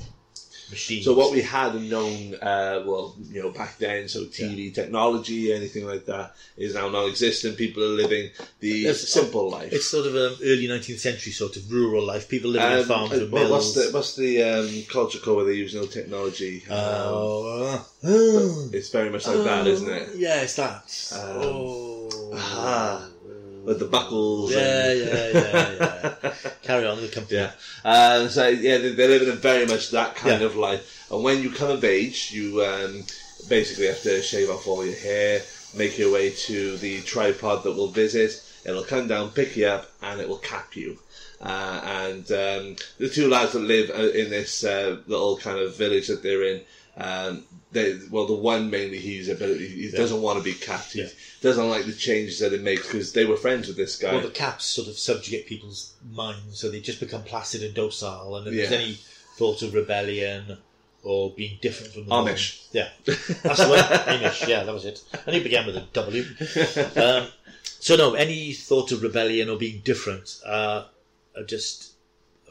machines. So what we had known, uh, well, you know, back then, so TV technology, anything like that, is now non-existent. People are living the It's- simple life. It's sort of an early 19th century sort of rural life. People living in Um, farms uh, well, mills. what's the what's the um, culture code where they use no technology? Um, Oh, uh, it's very much like that, isn't it? [gasps] Yeah, it's that. Um, oh. ah, With the buckles. Yeah, and- yeah, yeah, yeah. [laughs] Carry on, we'll come to Yeah. Um, so yeah, they- they're living in very much that kind Yeah. of life. And when you come of age, you um, basically have to shave off all your hair, make your way to the tripod that will visit. It'll come down, pick you up, and it will cap you. Uh, and um, the two lads that live uh, in this uh, little kind of village that they're in, um, they well, the one mainly he's a bit, he doesn't want to be capped. Yeah. Doesn't like the changes that it makes because they were friends with this guy. Well, the caps sort of subjugate people's minds, so they just become placid and docile. And if there's any thought of rebellion or being different from the norm- Amish. yeah, that's the one. [laughs] Amish, yeah, that was it. And it began with a W. Um, so no, any thought of rebellion or being different uh, are just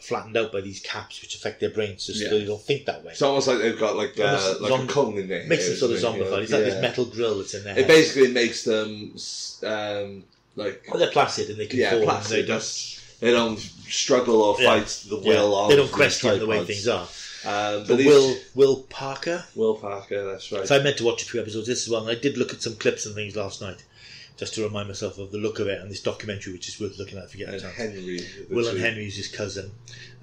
flattened out by these caps, which affect their brains, so Yeah. they don't think that way. It's almost like they've got like uh, like zomb- a cone in there. makes them sort of isn't? You know, zombified. It's like yeah. this metal grill that's in their It basically makes them um, like Well, they're placid and they can yeah, and they don't, They don't struggle or Yeah. fight the yeah, will. of they don't question the way things are. Um, But these, Will Will Parker. Will Parker, that's right. So I meant to watch a few episodes. This is one. I did look at some clips and things last night, just to remind myself of the look of it and this documentary, which is worth looking at. If you get and. Henry. the Will and two- Henry is his cousin.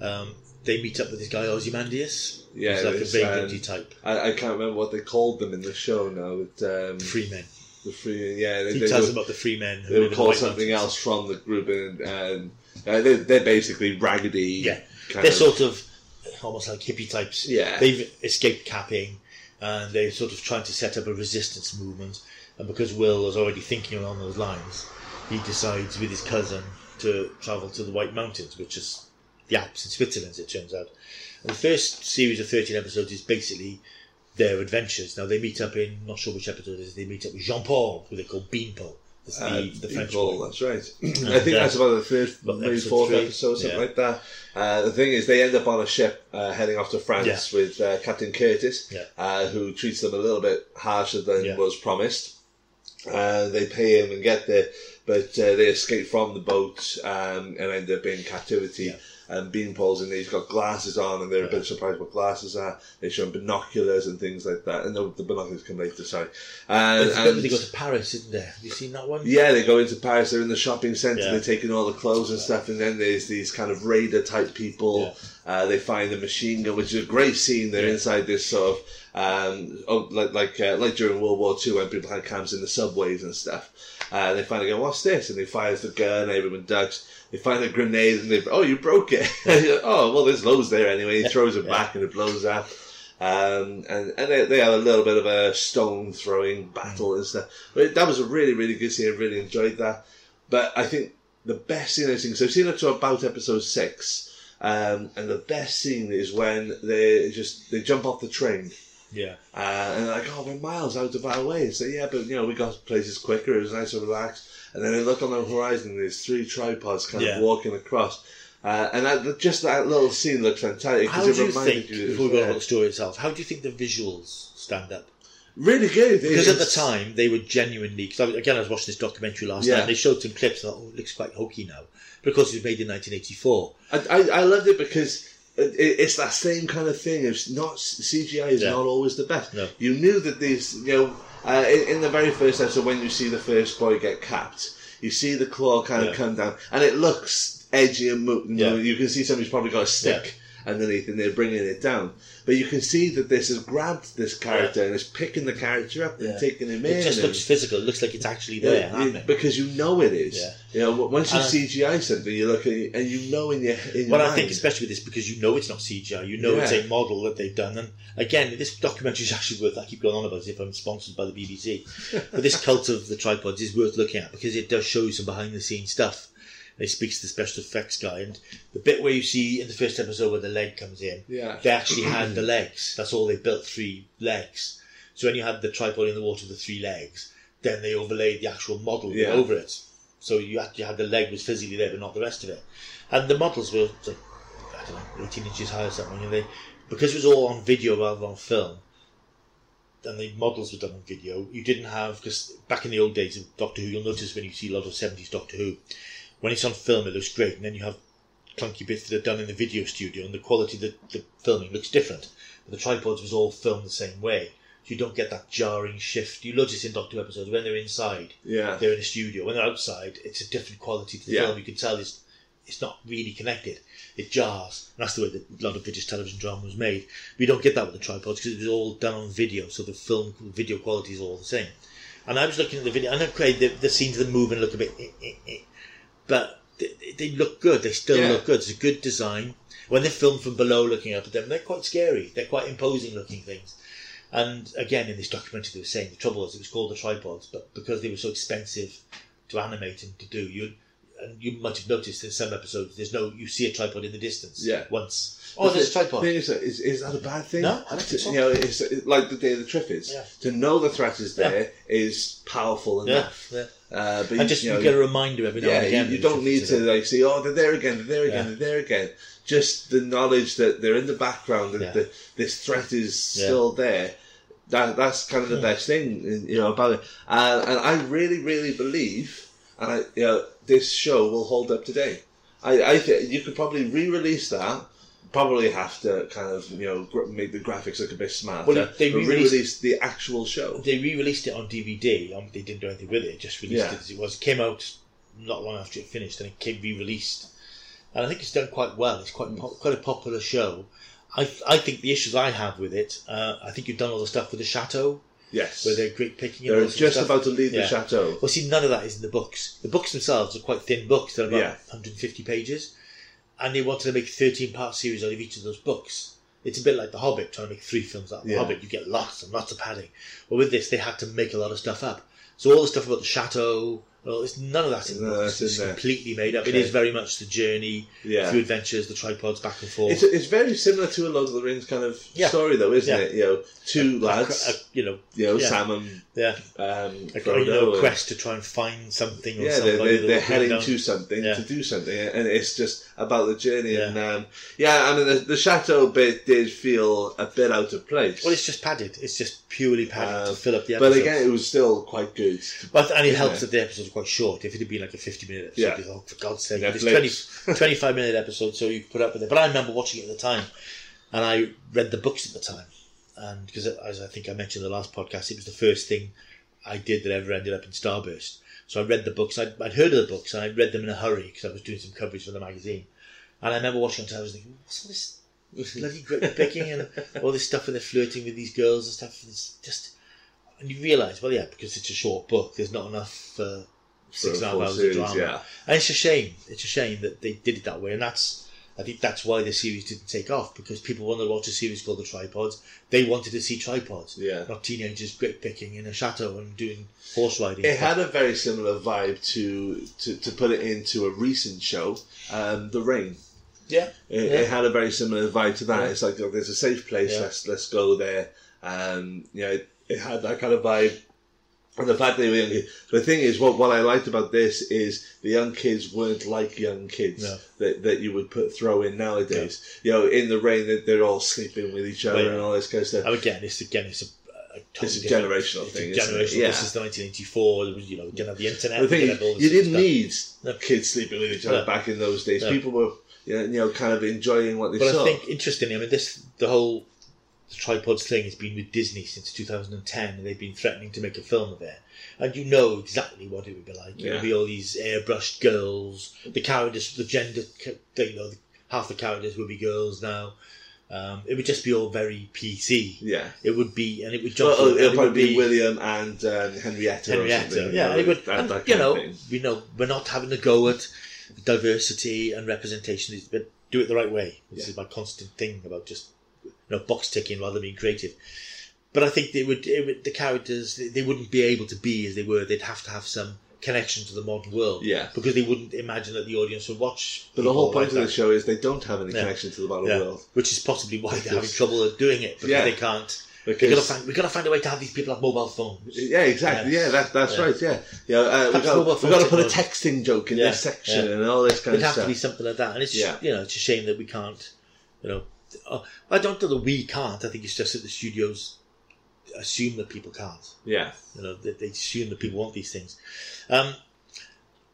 Um, they meet up with this guy Ozymandias. Yeah, he's like a very um, type. I, I can't remember what they called them in the show now. But, um, Free men. the free, yeah, they, He they tells were, them about the free men. who they were in the called something Mountains. else from the group, and um, uh, they're, they're basically raggedy. Yeah, they're of- sort of almost like hippie types. Yeah. they've escaped capping. and they're sort of trying to set up a resistance movement. And because Will is already thinking along those lines, he decides with his cousin to travel to the White Mountains, which is the Alps in Switzerland, it turns out. And the first series of 13 episodes is basically their adventures. Now, they meet up in, not sure which episode it is, they meet up with Jean Paul, who they call Beanpole. That's the, Uh, the French boy. that's right. [clears throat] I think uh, that's about the third, maybe fourth three, episode, something yeah. like that. Uh, the thing is, they end up on a ship uh, heading off to France Yeah. with uh, Captain Curtis, Yeah. uh, who treats them a little bit harsher than was promised. Uh, they pay him and get there, but uh, they escape from the boat um, and end up in captivity. Yeah. And Beanpole's in there, he's got glasses on, and they're a bit surprised what glasses are. They show him binoculars and things like that. And no, the binoculars come later, sorry. And, There's a bit where and- they go to Paris, isn't there? Have you seen that one? yeah, they go into Paris. They're in the shopping centre. Yeah. They're taking all the clothes and stuff, and then there's these kind of raider type people. Uh, they find the machine gun, which is a great scene. They're inside this sort of um, oh, like like uh, like during World War Two when people had camps in the subways and stuff. Uh, they finally go, "What's this?" And they fires the gun. Everyone ducks. They find a grenade, and they, "Oh, you broke it." [laughs] oh, well, there's loads there anyway. He throws it back, and it blows up. Um, and and they, they have a little bit of a stone throwing battle and stuff. But that was a really, really good scene. I really enjoyed that. But I think the best scene I've seen, so I've seen up to about episode six, um, and the best scene is when they just they jump off the train. Yeah. Uh, and they're like, oh, we're miles out of our way. So, yeah, but, you know, we got places quicker. It was nice and relaxed. And then they look on the horizon, and there's three tripods kind Yeah. of walking across. Uh, and that, just that little scene looks fantastic. 'cause How it do you reminded think, you before we go there. about the story itself, how do you think the visuals stand up? Really good. Because at the time, they were genuinely. Because again, I was watching this documentary last Yeah. night. and They showed some clips. and I thought, oh, it looks quite hokey now. Because it was made in 1984. I, I, I loved it because it, it- it's that same kind of thing. It's not CGI is Yeah. not always the best. No. You knew that these, you know, uh, in, in the very first episode when you see the first boy get capped, you see the claw kind Yeah. of come down, and it looks edgy and mo- you, know, Yeah. you can see somebody's probably got a stick underneath, and they're bringing it down. But you can see that this has grabbed this character and is picking the character up and taking him in. It just and- looks physical. It looks like it's actually yeah, there. it- because you know it is. Yeah. You know, once you And CGI something, you look at it and you know in your in your Well. I think especially with this because you know it's not CGI, you know it's a model that they've done. And again, this documentary is actually worth. I keep going on about it as if I'm sponsored by the BBC, but this cult of the tripods is worth looking at because it does show you some behind the scenes stuff. It speaks to the special effects guy, and the bit where you see in the first episode where the leg comes in, Yeah. they actually had the [clears throat] legs. That's all they built, three legs. So when you had the tripod in the water with the three legs, then they overlaid the actual model Yeah. over it. So you actually had the leg was physically there, but not the rest of it. And the models were, like, I don't know, 18 inches high or something. And they, because it was all on video rather than on film, and the models were done on video, you didn't have, because back in the old days of Doctor Who, you'll notice when you see a lot of 70s Doctor Who, when it's on film it looks great, and then you have clunky bits that are done in the video studio, and the quality of the, filming looks different. But the tripods was all filmed the same way. So you don't get that jarring shift. You notice in Doctor episodes when they're inside, Yeah. they're in a studio. When they're outside, it's a different quality to the Yeah. film. You can tell it's it's not really connected. It jars. And that's the way that a lot of British television drama was made. We don't get that with the tripods because it was all done on video, so the film the video quality is all the same. And I was looking at the video, and okay, the, the scenes of them move and look a bit, but they, they look good. They still Yeah. look good. It's a good design. When they're filmed from below, looking up at them, they're quite scary. They're quite imposing looking things. And again, in this documentary, they were saying the trouble was it was called the tripods, but because they were so expensive to animate and to do, you and you might have noticed in some episodes, there's no you see a tripod in the distance. Yeah. Once. Oh, there's a tripod. Thing is, is, is that a bad thing? No, I don't think so. You know, it's, it's like the day of the Triffids. Yeah. To know the threat is there is powerful Yeah, enough. yeah. Uh, but And just you, you, know, get a reminder every now yeah, and again. you, you don't need to there. like see, oh, they're there again, they're there again, Yeah. they're there again. Just the knowledge that they're in the background and Yeah. the, this threat is Yeah. still there. That that's kind of the best thing, you know, about it. Uh, and I really, really believe, and I, you know, this show will hold up today. I, I think you could probably re-release that. Probably have to kind of you know gr- make the graphics look a bit smarter. Well, they re-released- re-release the actual show. They re-released it on DVD. Um, they didn't do anything with it. Just released Yeah. it as it was. It came out not long after it finished, and it came re-released. And I think it's done quite well. It's quite po- quite a popular show. I I think the issues I have with it. Uh, I think you've done all the stuff with the chateau, Yes, where they're great picking. they're just about to leave Yeah. the chateau. Well, see, none of that is in the books. The books themselves are quite thin books. They're about Yeah. 150 pages, and they wanted to make a 13 part series out of each of those books. It's a bit like The Hobbit, trying to make three films out of The Yeah. Hobbit. You get lots and lots of padding. But with this, they had to make a lot of stuff up. So all the stuff about the chateau, well, it's none of that in the No, book. that's It's completely made up. It Okay. is very much the journey Yeah. through adventures, the tripods back and forth. It's, it's very similar to a Lord of the Rings kind of Yeah. story, though, isn't Yeah. it? You know, two lads, A- a- you know, you know, yeah. Sam and yeah, um, a, Frodo. you know, quest to try and find something or yeah, they're, they're, they're heading down- to something to do something, and it's just about the journey. Yeah. And um, yeah, I mean, the, the chateau bit did feel a bit out of place. Well, it's just padded. It's just purely padded to fill up the episode. but again, it was still quite good. But and it helps that the episodes are quite short. If it had been like a fifty-minute episode, Yeah. you thought, oh, for God's sake, it's Netflix. 20, 25 minute episode, so you put up with it. But I remember watching it at the time, and I read the books at the time, and because as I think I mentioned in the last podcast, it was the first thing I did that ever ended up in Starburst. So I read the books. I'd, I'd heard of the books, and I read them in a hurry because I was doing some coverage for the magazine. And I remember watching it, and I was thinking, what's all this bloody great picking and all this stuff, and they're flirting with these girls and stuff. And it's just, and you realise, well, yeah, because it's a short book, there's not enough for six and a half hours series, of drama. yeah. And it's a shame. It's a shame that they did it that way, and that's. I think that's why the series didn't take off because people wanted to watch a series called The Tripods. They wanted to see tripods, Yeah. not teenagers great picking in a chateau and doing horse riding. It had a very similar vibe to, to, to put it into a recent show, um, The Rain. yeah, It, Yeah. it had a very similar vibe to that. Yeah. It's like oh, there's a safe place. Let's let's go there. Um, you know, it, it had that kind of vibe. And the fact that they were young kids. The thing is, what what I liked about this is the young kids weren't like young kids No. that, that you would put throw in nowadays. You know, in the rain, they- they're all sleeping with each other and all this kind of stuff. And again, it's again, it's a, a totally It's a different- generational it's thing, A isn't it? generational. Yeah. This is 1984. It was, you know, we didn't have the internet. the thing is, didn't have all this you sort of didn't stuff. need No. kids sleeping with each other No. back in those days. No. People were, you know, you know, kind of enjoying what they But saw. I think interestingly, I mean, this the whole tripods thing has been with Disney since 2010, and they've been threatening to make a film of it. And you know exactly what it would be like. It would be all these airbrushed girls. The characters, the gender, you know, half the characters would be girls now. Um, it would just be all very PC. yeah. It would be, and it would Well, it'll, it probably be, William and um, Henrietta. Henrietta. Yeah, you it would. that- and, that you know, we know we're not having to go at diversity and representation, but do it the right way. This Yeah. is my constant thing about just you know box ticking rather than being creative. But I think they would, it would the characters they- wouldn't be able to be as they were. They'd have to have some connection to the modern world. Yeah. because they wouldn't imagine that the audience would watch. But the whole point like of the show is they don't have any Yeah. connection to the modern Yeah, world. which is possibly why they're having trouble doing it because Yeah. they can't. Because, We gotta find we gotta find a way to have these people have mobile phones. yeah, exactly. Yeah, that, that's Yeah. right. Yeah, yeah. Uh, we've, got we phone got to put a texting joke in Yeah, this section yeah. and all this kind It'd of have to be something like that, and it's Yeah. you know it's a shame that we can't, you know. Uh, I don't know that we can't. I think it's just that the studios assume that people can't. Yeah, You know, they, they assume that people want these things. Um,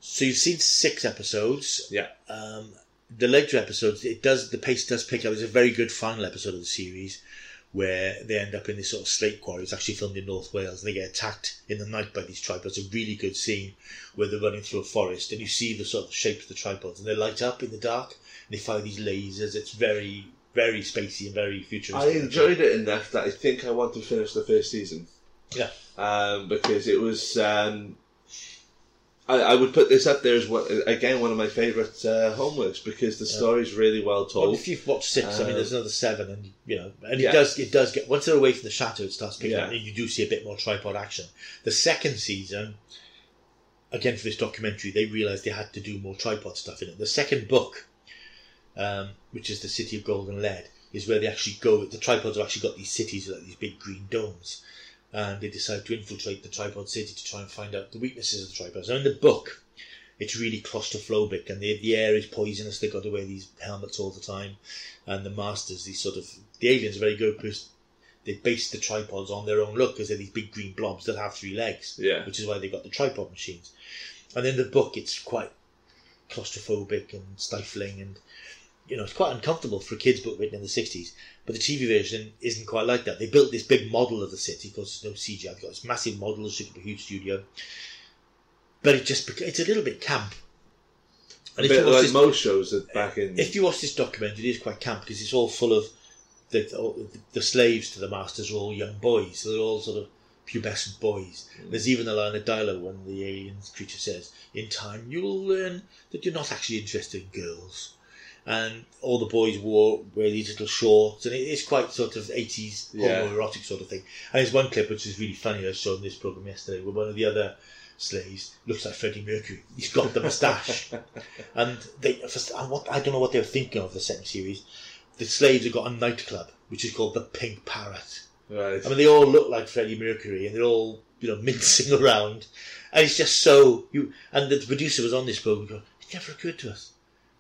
so you've seen six episodes. yeah, Um, the later episodes, it does the pace does pick up. It's a very good final episode of the series where they end up in this sort of slate quarry. It's actually filmed in North Wales, and they get attacked in the night by these tripods. It's a really good scene where they're running through a forest, and you see the sort of shapes of the tripods, and they light up in the dark, and they fire these lasers. It's very, very spacey and very futuristic. I enjoyed it enough that I think I want to finish the first season. Yeah. um, because it was. Um, I, I would put this up there as one, again one of my favourite uh, homeworks because the story's really well Well, told. if you've watched six, I mean, Um, there's another seven, and you know, and Yeah. it does, it does get once they're away from the chateau, it starts picking Yeah. up, and you do see a bit more tripod action. The second season, again for this documentary, they realised they had to do more tripod stuff in it. The second book, um, which is the City of Gold and Lead, is where they actually go. The tripods have actually got these cities like these big green domes, and they decide to infiltrate the tripod city to try and find out the weaknesses of the tripods. Now in the book, it's really claustrophobic and the, the air is poisonous. They've got to wear these helmets all the time. And the masters, these sort of, the aliens are very good because they base the tripods on their own look because they're these big green blobs that have three legs, yeah, which is why they've got the tripod machines. And in the book, it's quite claustrophobic and stifling and, you know, it's quite uncomfortable for a kid's book written in the 60s. But the TV version isn't quite like that. They built this big model of the city because there's no CGI. They've got this massive model, it's a huge studio. But it just, it's a little bit camp. a if bit you watch like this- most shows that back in. if you watch this documentary, it is quite camp because it's all full of the, the slaves to the masters are all young boys. So they're all sort of pubescent boys. Mm. There's even a line of dialogue when the alien creature says, "In time, you'll learn that you're not actually interested in girls." And all the boys wore wear these little shorts, and it is quite sort of eighties Yeah. homoerotic sort of thing. And there's one clip which is really funny. I saw in this program yesterday where one of the other slaves looks like Freddie Mercury. He's got the moustache, [laughs] and they. First, I, what, I don't know what they were thinking of the second series. The slaves have got a nightclub which is called the Pink Parrot. Right. I mean, they all look like Freddie Mercury, and they're all you know [laughs] mincing around, and it's just so you. And the producer was on this program. Going, it never occurred to us.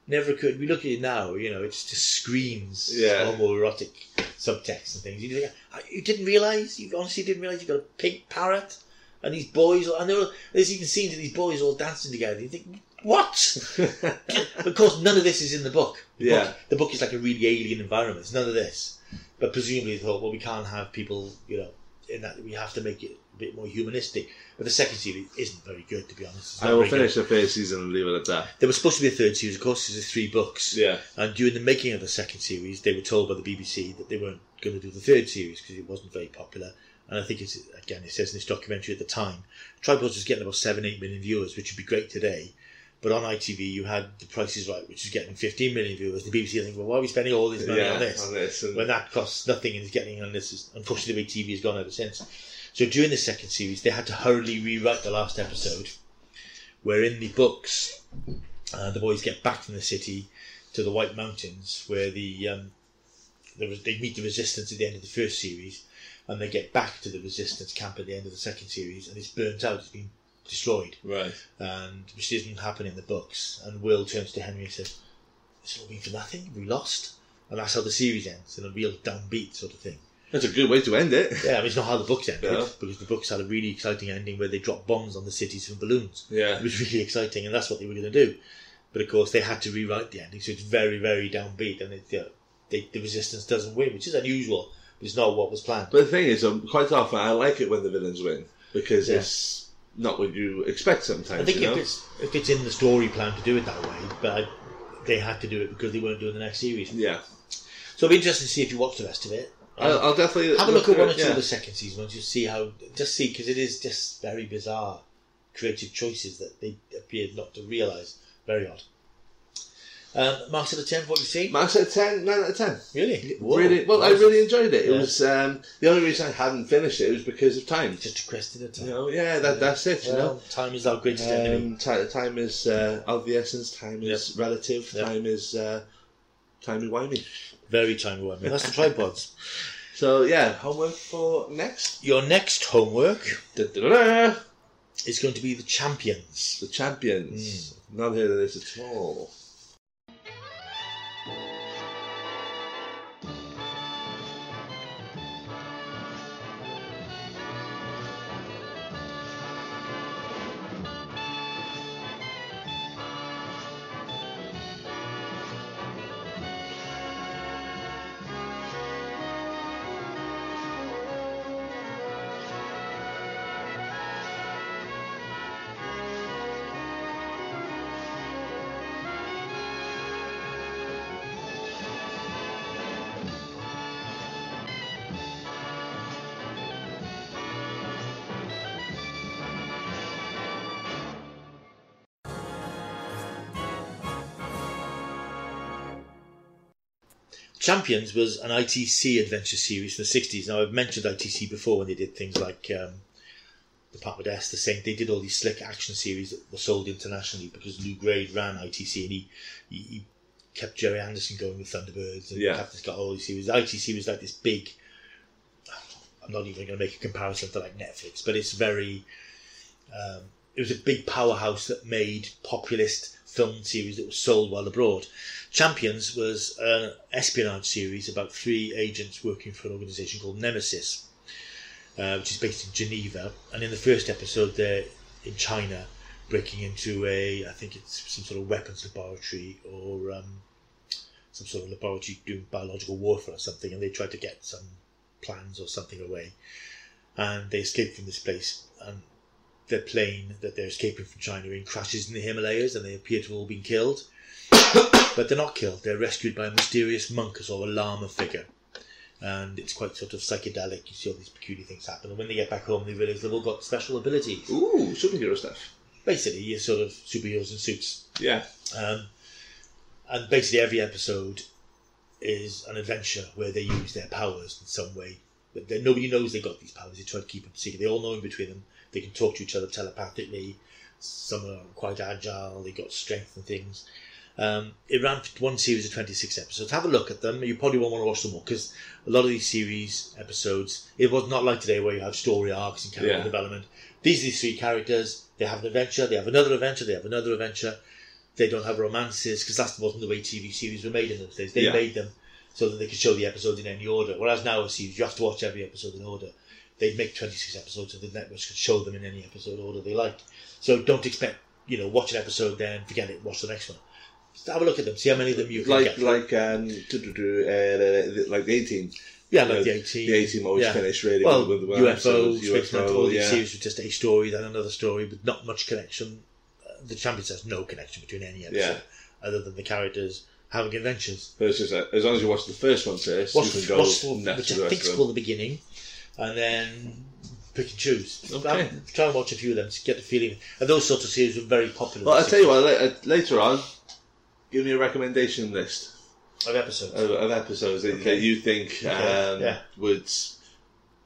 Never could. We look at it now. You know, it just screams Yeah. homoerotic subtext and things. You, think, "Ah, you didn't realize. You honestly didn't realize you got a pink parrot, and these boys. And there were, there's even scenes of these boys all dancing together. You think, what? [laughs] of course, none of this is in the book. The Yeah. book, the book is like a really alien environment. It's none of this. But presumably they thought, well, we can't have people, you know, in that. We have to make it a bit more humanistic. But the second series isn't very good, to be honest. It's I will very good. finish the first season and leave it at that. There was supposed to be a third series, of course. There's three books. Yeah. And during the making of the second series, they were told by the BBC that they weren't going to do the third series because it wasn't very popular. And I think it's again, it says in this documentary at the time, Tripods was getting about seven, eight million viewers, which would be great today. But on ITV, you had The Price is Right, which is getting 15 million viewers. The BBC think, well, why are we spending all this money yeah. on this? On this. And, when that costs nothing and is getting on this unfortunately the way TV has gone ever since. So during the second series, they had to hurriedly rewrite the last episode, where in the books, uh, the boys get back from the city to the White Mountains, where the um, there was, they meet the Resistance at the end of the first series, and they get back to the Resistance camp at the end of the second series, and it's burnt out, it's been destroyed, right. and which doesn't happen in the books. And Will turns to Henry and says, "It's all been for nothing. We lost." And that's how the series ends, in a real downbeat sort of thing. That's a good way to end it. Yeah, I mean, it's not how the books ended, because the books had a really exciting ending where they dropped bombs on the cities from balloons. Yeah. It was really exciting, and that's what they were going to do. But of course, they had to rewrite the ending, so it's very, very downbeat, and it, you know, they, the resistance doesn't win, which is unusual, but it's not what was planned. But the thing is, um, quite often I like it when the villains win because Yeah. it's not what you expect sometimes. I think you if know? it's if it's in the story plan to do it that way, but I, they had to do it because they weren't doing the next series. Yeah. So it'll be interesting to see if you watch the rest of it. I'll, I'll definitely Have a look at one or two yeah. of the second season ones. You see how just see because it is just very bizarre creative choices that they appeared not to realise. Very odd. Um, marks out of ten. What you see? Max at 10, 9 out of 10. Really? Whoa. Really, well, I really enjoyed it. It Yeah. was um, the only reason I hadn't finished it was because of time. just a question of time. You know, yeah, that, that's it. You Well, time is our greatest enemy. know, um, time is uh, of the essence. Time is relative. Yep. Time is uh, timey wimey. Very time wimey. [laughs] That's the tripods. So yeah, homework for next. Your next homework is going to be the champions. The champions. Hmm. Not heard of this at all. Champions was an ITC adventure series from the 60s. Now, I've mentioned ITC before when they did things like um, Department S, The Saint. They did all these slick action series that were sold internationally because Lew Grade ran ITC and he, he, he kept Gerry Anderson going with Thunderbirds and Yeah. Captain Scarlet, all these series. ITC was like this big. I'm not even going to make a comparison to like Netflix, but it's very. Um, it was a big powerhouse that made populist film series that was sold while abroad. Champions was an espionage series about three agents working for an organisation called Nemesis, uh, which is based in Geneva. And in the first episode, they're in China, breaking into a, I think it's some sort of weapons laboratory or um, some sort of laboratory doing biological warfare or something, and they try to get some plans or something away. And they escape from this place, and their plane that they're escaping from China in crashes in the Himalayas, and they appear to have all been killed. but they're not killed. They're rescued by a mysterious monk, or sort of a lama figure. And it's quite sort of psychedelic. You see all these peculiar things happen. And when they get back home, they realise they've all got special abilities. Ooh, superhero stuff. Basically, you're sort of superheroes in suits. Yeah. Um, and basically every episode is an adventure where they use their powers in some way. But nobody knows they got these powers. They try to keep them secret. They all know in between them. They can talk to each other telepathically. Some are quite agile. They've got strength and things. Um, it ran for one series of 26 episodes. Have a look at them. You probably won't want to watch them all because a lot of these series episodes, it was not like today where you have story arcs and character Yeah. development. These are these three characters. They have an adventure. They have another adventure. They have another adventure. They don't have romances because that wasn't the way TV series were made in those days. They Yeah. made them so that they could show the episodes in any order. Whereas now a series, you have to watch every episode in order. They'd make 26 episodes and the networks could show them in any episode order they liked. So don't expect, you know, watch an episode then forget it, watch the next one. Just have a look at them, see how many of them you can Like get. like um, uh, like the eighteen. yeah, like the 18. The eighteen always yeah. finish really Well, with well, UFO, episodes, Mountain, all these yeah. series with just a story, then another story with not much connection. Uh, the Champions has no connection between any episode Yeah. other than the characters having adventures. But it's just uh, as long as you watch the first one first, Watch, you can go watch nuts which with I think is called the beginning, and then pick and choose. Okay. Have- Try and watch a few of them to get the feeling. And those sorts of series were very popular. Well, I'll tell you what. uh, Later on, give me a recommendation list of episodes. of, of episodes that, Okay. that you think um, yeah. would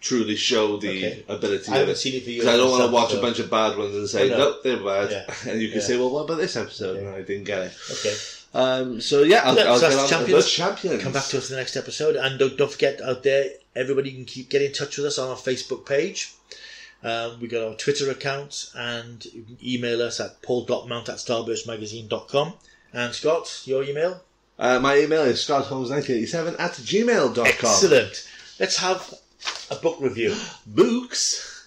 truly show the Okay. ability I haven't it. seen it for years. Because I don't want to myself, watch a bunch of bad ones and say, Oh, no. nope, they're bad. Yeah. [laughs] And you can Yeah. say, well, what about this episode? Okay. And I didn't get it. Okay. Um, so, yeah, I'll, Yeah, I'll so get that's on Champions. the champions. Come back to us in the next episode, and don't, don't forget out there, everybody can keep get in touch with us on our Facebook page. Um, we got our Twitter account, and you can email us at paul.mount at starburstmagazine.com. And Scott, your email? Uh, my email is scottholmes1987 at gmail.com. Excellent. Let's have a book review. [gasps] Books.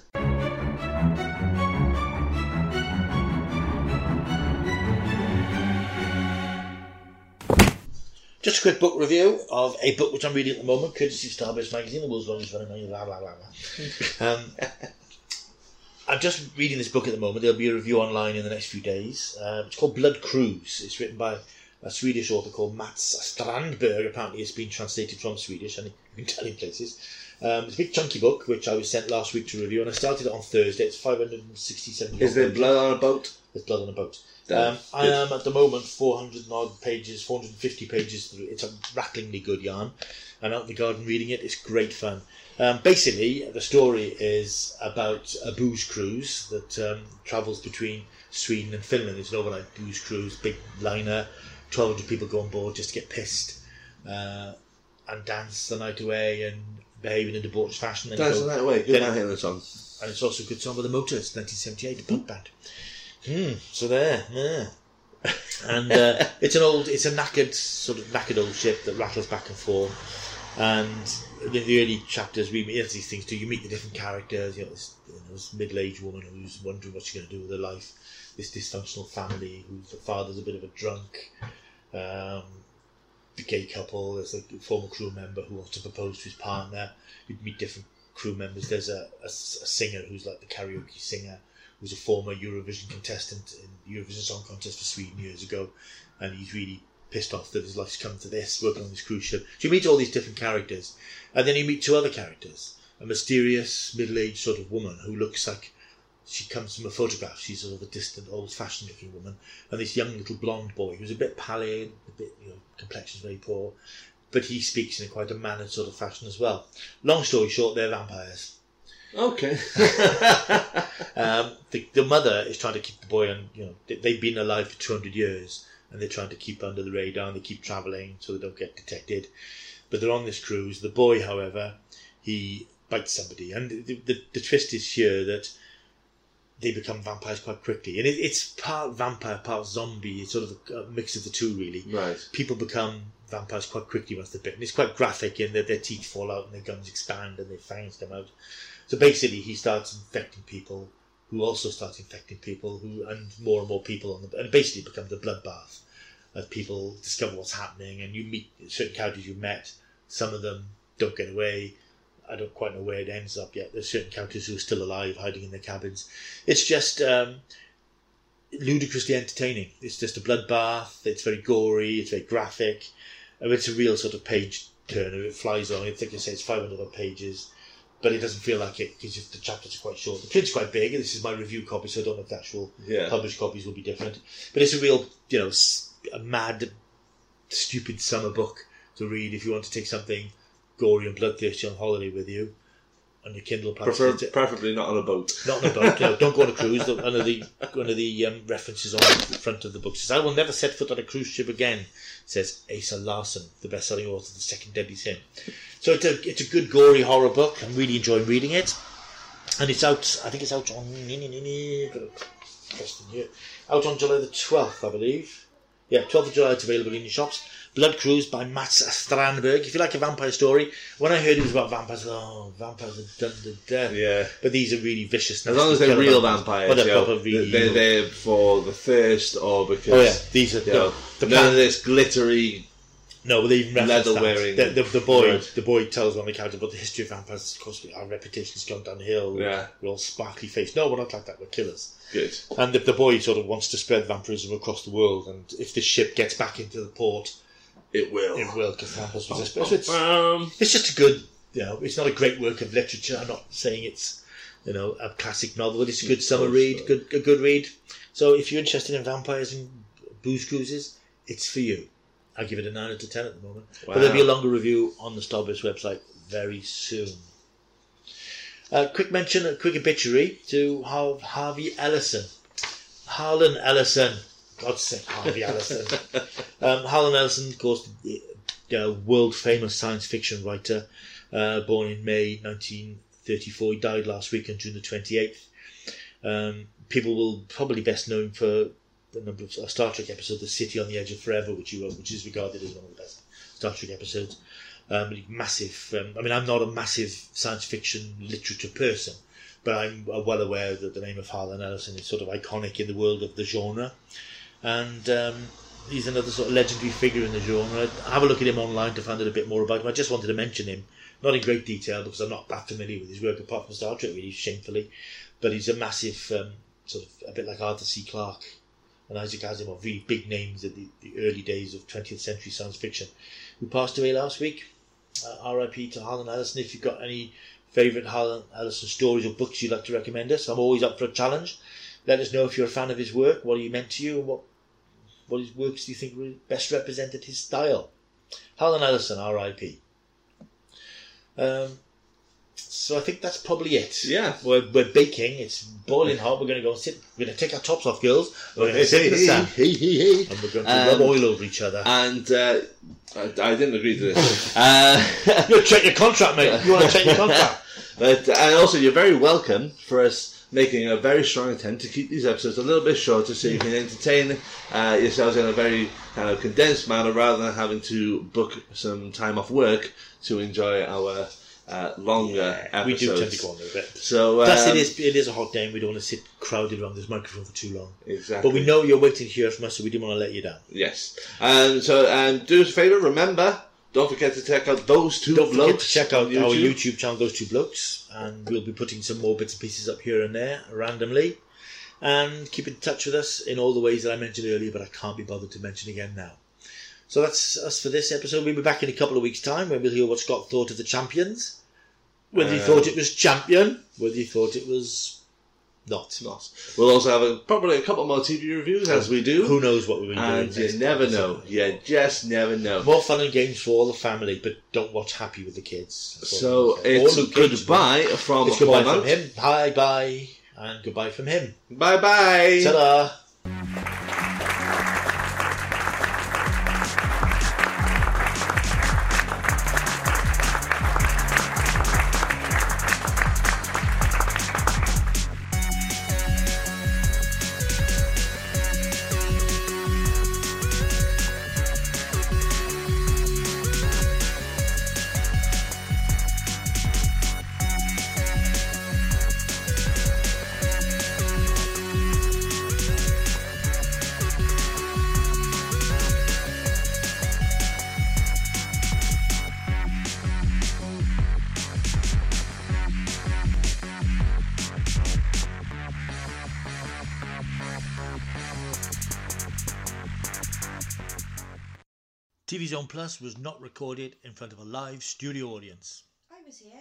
Just a quick book review of a book which I'm reading at the moment, courtesy of Starburst Magazine, the world's longest running magazine, blah, blah, blah, blah. Um, [laughs] I'm just reading this book at the moment. There'll be a review online in the next few days. Um, it's called Blood Cruise. It's written by a Swedish author called Mats Strandberg. Apparently, it's been translated from Swedish, and you can tell in places. Um, it's a big chunky book, which I was sent last week to review, and I started it on Thursday. It's 567 Is there blood on a boat? There's blood on a boat. Um, I am at the moment 400 odd pages, 450 pages through. It's a rattlingly good yarn. I'm out in the garden reading it. It's great fun. Um, basically, the story is about a booze cruise that um, travels between Sweden and Finland. It's an overnight booze cruise, big liner. 1,200 people go on board just to get pissed uh, and dance the night away and behave in a debauched fashion. Dance the night away. Good night, Helen song. and it's also a good song by the Motors, 1978, a punk band. Hmm, so there, yeah. And uh, [laughs] it's an old, it's a knackered, sort of knackered old ship that rattles back and forth. And in the early chapters, we meet these things too. You meet the different characters. You know, this, you know, this middle-aged woman who's wondering what she's going to do with her life. This dysfunctional family whose father's a bit of a drunk. Um, the gay couple. There's a former crew member who wants to propose to his partner. You'd meet different crew members. There's a singer who's like the karaoke singer, who's a former Eurovision contestant in the Eurovision Song Contest for Sweden years ago, and he's really pissed off that his life's come to this, working on this cruise ship. So you meet all these different characters, and then you meet two other characters: a mysterious middle-aged sort of woman who looks like she comes from a photograph. She's sort of a distant, old-fashioned looking woman, and this young little blonde boy who's a bit pallid, a bit you know, complexion's very poor, but he speaks in quite a mannered sort of fashion as well. Long story short, they're vampires. Okay. [laughs] Um, the, the mother is trying to keep the boy on. You know, they, they've been alive for two hundred years, and they're trying to keep under the radar. and They keep travelling so they don't get detected. But they're on this cruise. The boy, however, he bites somebody, and the, the, the twist is here that they become vampires quite quickly, and it, it's part vampire, part zombie. It's sort of a, a mix of the two, really right. people become vampires quite quickly once they're bitten. It's quite graphic in that their teeth fall out and their gums expand and their fangs come out. So basically, he starts infecting people who also start infecting people who, and more and more people on the, and basically becomes a bloodbath as people discover what's happening and you meet certain characters you met. Some of them don't get away. I don't quite know where it ends up yet. There's certain characters who are still alive, hiding in their cabins. It's just um, ludicrously entertaining. It's just a bloodbath. It's very gory. It's very graphic. I mean, it's a real sort of page turner. It flies on. I think I say it's 500 odd pages, but it doesn't feel like it because the chapters are quite short. The print's quite big. This is my review copy, so I don't know if the actual Yeah. published copies will be different. But it's a real, you know, a mad stupid summer book to read if you want to take something gory and bloodthirsty on holiday with you on your Kindle. Prefer, it's- preferably not on a boat. not on a boat. No, don't go on a cruise. [laughs] One of the one of the um, references on the front of the book says, "I will never set foot on a cruise ship again." Says Åsa Larsson, the best-selling author of the Second Deadly Sin. So it's a it's a good gory horror book. I'm really enjoying reading it, and it's out. I think it's out on out on July the twelfth, I believe. Yeah, 12th of July. It's available in your shops. Blood Cruise by Mats Strandberg. If you like a vampire story, when I heard it was about vampires, oh, vampires are done to death. Yeah. But these are really vicious. As long as they're real vampires, Well, they're you know, proper really they're evil. there for the thirst or because Oh yeah, these are you know, the, the none of this glittery. No, but they even leather wearing The, the, the boy, Right. the boy tells on the character about the history of vampires. Of course, our reputation's gone downhill. Yeah. we're all sparkly faced. No, we're not like that. We're killers. Good. And the, the boy sort of wants to spread vampirism across the world. And if this ship gets back into the port, It will. it will because vampires resist. So it's, Um, it's just a good, you know, it's not a great work of literature. I'm not saying it's, you know, a classic novel, but it's a good summer read, uh, good a good read. So if you're interested in vampires and booze cruises, it's for you. I give it a nine out of ten at the moment. But there'll be a longer review on the Starburst website very soon. Uh, quick mention, a quick obituary to Harvey Ellison. Harlan Ellison. God's sake, Harvey Ellison. Um, Harlan Ellison, of course, the world famous science fiction writer, uh, born in May 1934. He died last week on June the 28th. Um, people will probably best know him for the number of a Star Trek episode, The City on the Edge of Forever, which he wrote, which is regarded as one of the best Star Trek episodes. Um, massive. Um, I mean, I'm not a massive science fiction literature person, but I'm uh, well aware that the name of Harlan Ellison is sort of iconic in the world of the genre and um, he's another sort of legendary figure in the genre. Have a look at him online to find out a bit more about him. I just wanted to mention him, not in great detail because I'm not that familiar with his work apart from Star Trek, really shamefully. But he's a massive, um, sort of a bit like Arthur C. Clarke and Isaac Asimov, really big names at the, the early days of 20th century science fiction, who passed away last week. Uh, RIP to Harlan Ellison. If you've got any favourite Harlan Ellison stories or books you'd like to recommend us, I'm always up for a challenge. Let us know if you're a fan of his work, what he meant to you, and what what his works do you think best represented his style? Harlan Ellison, R.I.P. Um, so I think that's probably it. Yeah. We're, we're baking. It's boiling hot. We're going to go and sit. We're going to take our tops off, girls. We're going to sit in the sun. [laughs] And we're going to Um, rub oil over each other. and uh, I, I didn't agree to this. [laughs] uh, you check your contract, mate. You want to check your [laughs] contract? But and also, you're very welcome for us making a very strong attempt to keep these episodes a little bit shorter, so you can entertain uh, yourselves in a very kind of condensed manner, rather than having to book some time off work to enjoy our uh, longer episodes. we do tend to go on a bit. So um, Plus, it is it is a hot day, and we don't want to sit crowded around this microphone for too long. exactly. But we know you're waiting to hear from us, so we didn't want to let you down. Yes. Um, so um, do us a favour. Remember, don't forget to check out those two Don't forget blokes to check out our YouTube channel, Those Two Blokes, and we'll be putting some more bits and pieces up here and there randomly. And keep in touch with us in all the ways that I mentioned earlier, but I can't be bothered to mention again now. So that's us for this episode. We'll be back in a couple of weeks' time when we'll hear what Scott thought of the champions. Whether he Um, thought it was champion, whether he thought it was not. Not. We'll also have a, probably a couple more TV reviews as we do. Who knows what we'll be doing and you never know. You just never know. More fun and games for all the family, but don't watch Happy with the kids. So I'm gonna say. it's Or Luke Cage. goodbye from It's goodbye from him. Bye bye. And goodbye from him. Bye bye. Ta-da. Plus was not recorded in front of a live studio audience. I was here.